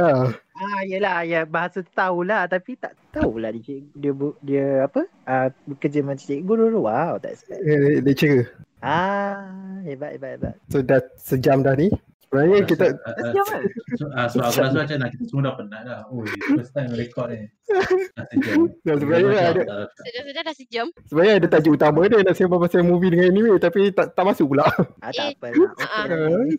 ha, Ah, yelah, ya bahasa tu tahulah tapi tak tahu lah dia cikgu, dia bu, dia apa? Ah, bekerja macam cikgu dulu. Wow, tak expect. eh, lecturer. Ah, hebat hebat hebat. So dah sejam dah ni. Sebenarnya kita Ah, Dah ah, sejam kan? So, ah, so aku rasa macam nak kita semua dah penat dah. Oh, first time record ni. Dah sejam. dah sebenarnya ada Ah, Sudah-sudah dah sejam. sebenarnya ada tajuk utama dia nak sembang pasal movie dengan anime tapi tak tak masuk pula. Ah, tak.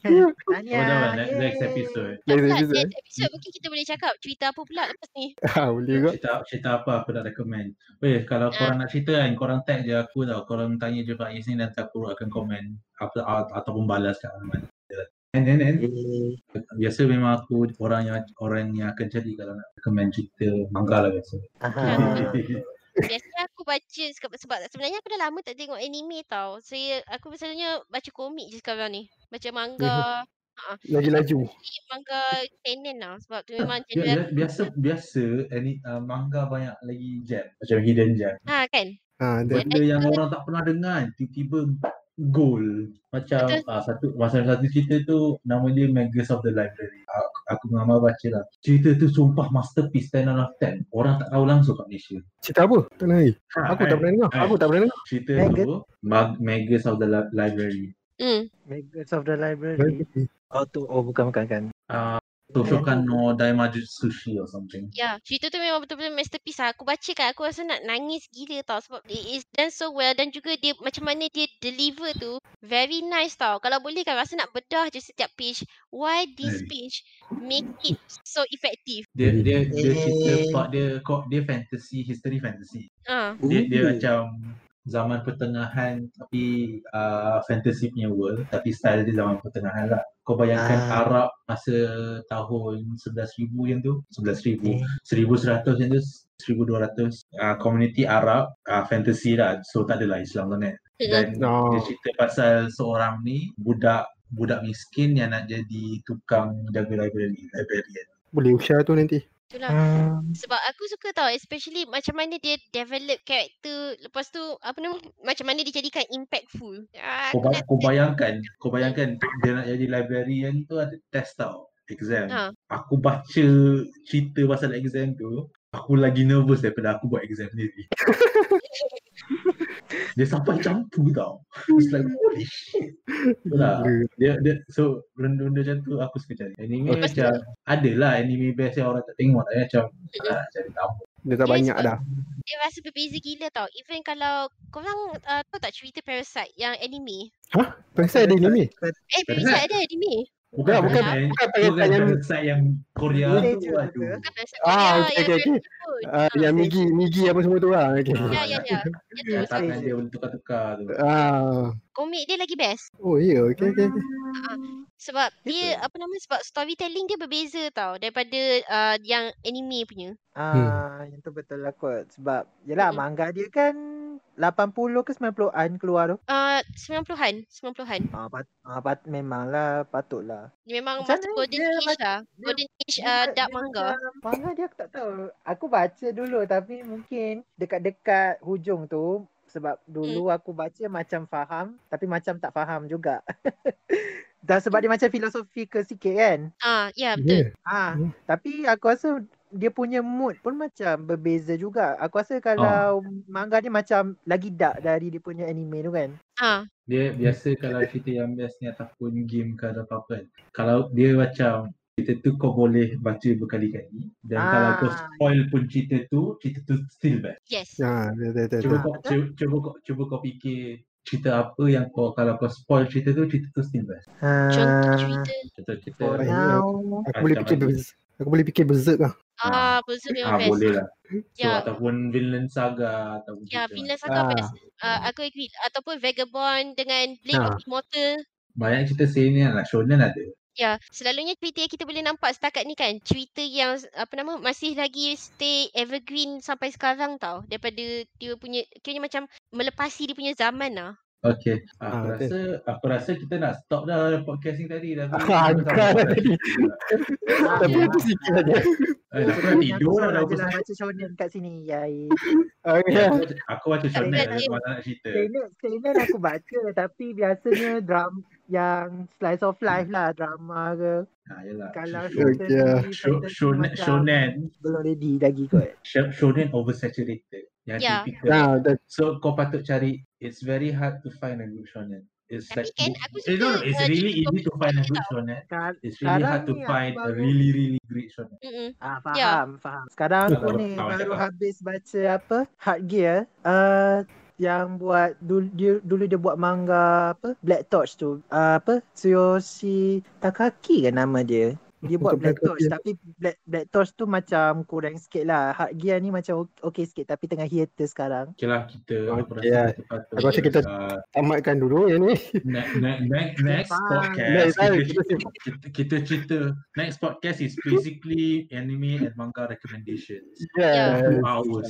Tanya. Lah, next, episode. Next episode. next episode mungkin kita boleh cakap cerita apa pula lepas ni. Ha, boleh juga. Cerita, cerita apa aku nak recommend. Weh, kalau Ah. korang nak cerita kan, korang tag je aku tau. Korang tanya je Faiz ni nanti aku akan komen. Apa, ataupun balas kat Ahmad. And then, and, Eh, biasa memang aku orang yang orang yang akan jadi kalau nak recommend cerita manga lah biasa. aha. Biasanya aku baca sebab, sebab sebenarnya aku dah lama tak tengok anime tau. Saya aku biasanya baca komik je sekarang ni. Baca manga. Lagi laju. manga seinen lah sebab tu memang bi- biasa biasa any, uh, manga banyak lagi gem macam hidden gem. ha kan. Ha, Benda yang orang tak pernah dengar tiba-tiba goal macam Betul. uh, satu masa satu cerita tu nama dia Magus of the Library aku, aku dengan Amal baca lah cerita tu sumpah masterpiece 10 out of 10 orang tak tahu langsung kat Malaysia cerita apa? Tak nak lagi. Aku tak pernah dengar. eh. Aku tak pernah dengar. cerita Magus? tu Mag- Magus of the Li- Library Hmm. Magus of the Library. Oh tu, oh bukan bukan kan. uh, Toshokan no Daimajutsushi or something Ya, cerita tu memang betul-betul masterpiece lah. Aku baca kan, aku rasa nak nangis gila tau sebab it is done so well dan juga dia macam mana dia deliver tu very nice tau. Kalau boleh kan rasa nak bedah je setiap page. Why this page make it so effective? dia dia dia cerita Eh. part dia kok dia fantasy history fantasy Ah, dia dia macam zaman pertengahan tapi uh, fantasy punya world tapi style dia zaman pertengahan lah kau bayangkan Ah. Arab masa tahun 11,000 yang tu 11,000 Eh. 1100 yang tu 1200 uh, community Arab uh, fantasy lah so tak adalah Islam sangat dan Oh. dia cerita pasal seorang ni budak budak miskin yang nak jadi tukang jaga library librarian Boleh usaha tu nanti. Itulah. Hmm. Sebab aku suka tau especially macam mana dia develop character lepas tu apa nama macam mana dia jadikan impactful. Ah, kau, aku ba- kau bayangkan kau bayangkan dia nak jadi librarian tu ada test tau exam Ha. aku baca cerita pasal exam tu aku lagi nervous daripada aku buat exam sendiri dia sampai campur tau it's like holy shit Itulah. Gila. dia dia so benda-benda macam tu aku suka cari anime tu- macam ada lah anime best yang orang tak tengok tapi macam ah, cari tahu Dia tak Dia banyak sebab- dah. dia rasa berbeza gila tau. Even kalau korang uh, tahu tak cerita Parasite yang anime? Pasal ada anime. Eh, Parasite? Parasite ada anime. Bukan bukan- bukan bukan bukan yang- Parasite yang Korea tu tu aduh Ah, Korea okey, yang okey, okey. Jepun. Uh, yang Migi, Migi apa semua tu lah. Okay. Ah. Ya, ya, ya. tangan dia boleh tukar-tukar tu Ah. Komik dia lagi best. Oh ya, yeah. okey okey. okey. Sebab dia apa nama sebab storytelling dia berbeza tau daripada uh, yang anime punya. Ah, yang tu betul lah kot. Sebab yelah Mm-mm. manga dia kan 80 ke 90-an keluar tu? Uh, 90-an, 90-an. Ah, pat, ah pat, memanglah patutlah. Dia memang masa mana golden dia age lah. dia- Golden age uh, dark dia manga. Manga dia aku tak tahu. Aku baca dulu tapi mungkin dekat-dekat hujung tu sebab dulu Hmm. aku baca macam faham tapi macam tak faham juga. Dan sebab dia macam philosophical sikit kan. Ah, ya betul. Yeah. Ah, Hmm. tapi aku rasa dia punya mood pun macam berbeza juga. Aku rasa kalau manga dia macam lagi dark dari dia punya anime tu kan. Ah, Dia biasa kalau cerita yang ni ataupun game ke atau apa kan. Kalau dia macam cerita tu kau boleh baca berkali-kali dan kalau kau Ah. spoil pun cerita tu, cerita tu still best. yes. Ha, betul. Cuba betul. kau cuba, cuba kau cuba kau fikir cerita apa yang kau kalau kau spoil cerita tu, cerita tu still best. Contoh Ah, cerita. Contoh cerita For Baik. now, Aku boleh fikir berz- aku boleh fikir berserk lah. Ah, Berserk ah, memang best. boleh lah. So, Ya. ataupun Vinland Saga ataupun Ya, cerita Vinland Saga Ah. best. Uh, aku agree. Ataupun Vagabond dengan Blade Ah. of Immortal. Banyak cerita seinen lah, shonen ada. Ya, selalunya cerita yang kita boleh nampak setakat ni kan, cerita yang apa nama masih lagi stay evergreen sampai sekarang tau. Daripada dia punya kiranya macam melepasi dia punya zaman lah. Okay. Aku Ah, betul. rasa aku rasa kita nak stop dah podcast ni tadi. Dah Ah, angkat dah tadi. Tapi Ya. itu sikit saja. Eh, aku nak tidur dah dah Aku pukul baca shonen kat sini. Yai. Okay. Ya, aku, aku baca shonen aku nak cerita. Shonen, aku baca tapi biasanya dram yang slice of life lah drama ke. Ha, yalah. Kalau Sh- Okay. fantasy, Sh- fantasy Shonen, belum ready lagi kot. sh- shonen oversaturated. Yang Ya. typical. Nah, dah So kau patut cari. It's very hard to find a good shonen. It's Tapi like kan aku eh, no, no, suka, it's uh, really easy to find a good shonen. It's really hard to find a really really great shonen. Mm-mm. Ah faham, faham. Sekarang aku ni baru habis baca apa? Hard Gear. Uh, yang buat dulu dia dulu dia buat manga apa? Black Torch tu. Uh, apa? Tsuyoshi Takaki kan nama dia. Dia buat Black Black Torch tapi Black Black Torch tu macam kurang sikit lah. Hard Gear ni macam ok- okey sikit tapi tengah hiatus sekarang. Okay lah kita. aku Okay lah. rasa kita patut. Aku rasa kita- uh, tamatkan dulu yang ni. ne- ne- ne- next Faham. podcast Next kita, kita kita, kita cerita next podcast is basically anime and manga recommendations. Yeah. Two hours.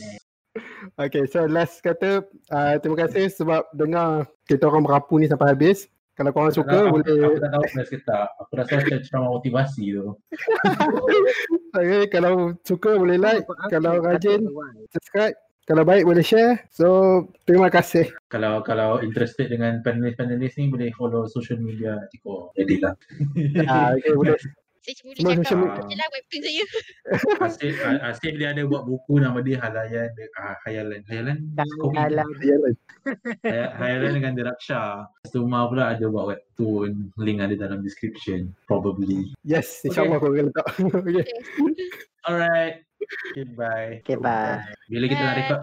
Okay, so last kata uh, terima kasih sebab dengar kita orang merapu ni sampai habis. Kalau korang suka aku, boleh Aku tak tahu best ke tak. Aku rasa macam ceramah motivasi tu. okay, kalau suka boleh like, kalau rajin subscribe, kalau baik boleh share. So terima kasih. Kalau kalau interested dengan panelis-panelis ni boleh follow social media Tiko. Jadi lah. Ah, okay, boleh. Saya cuma boleh cakap macam je lah webtoon saya. Asyik, asyik dia ada buat buku nama dia Halayan ah, Hayalan. Hayalan? Kopi. Dalam Ya, lah. Hay- Hayalan dengan Diraksha. Suma pula ada buat webtoon. Link ada dalam description. Probably. Yes, insyaAllah aku akan letak. okay. Alright. Okay, bye. Okay, bye. Bila kita nak record?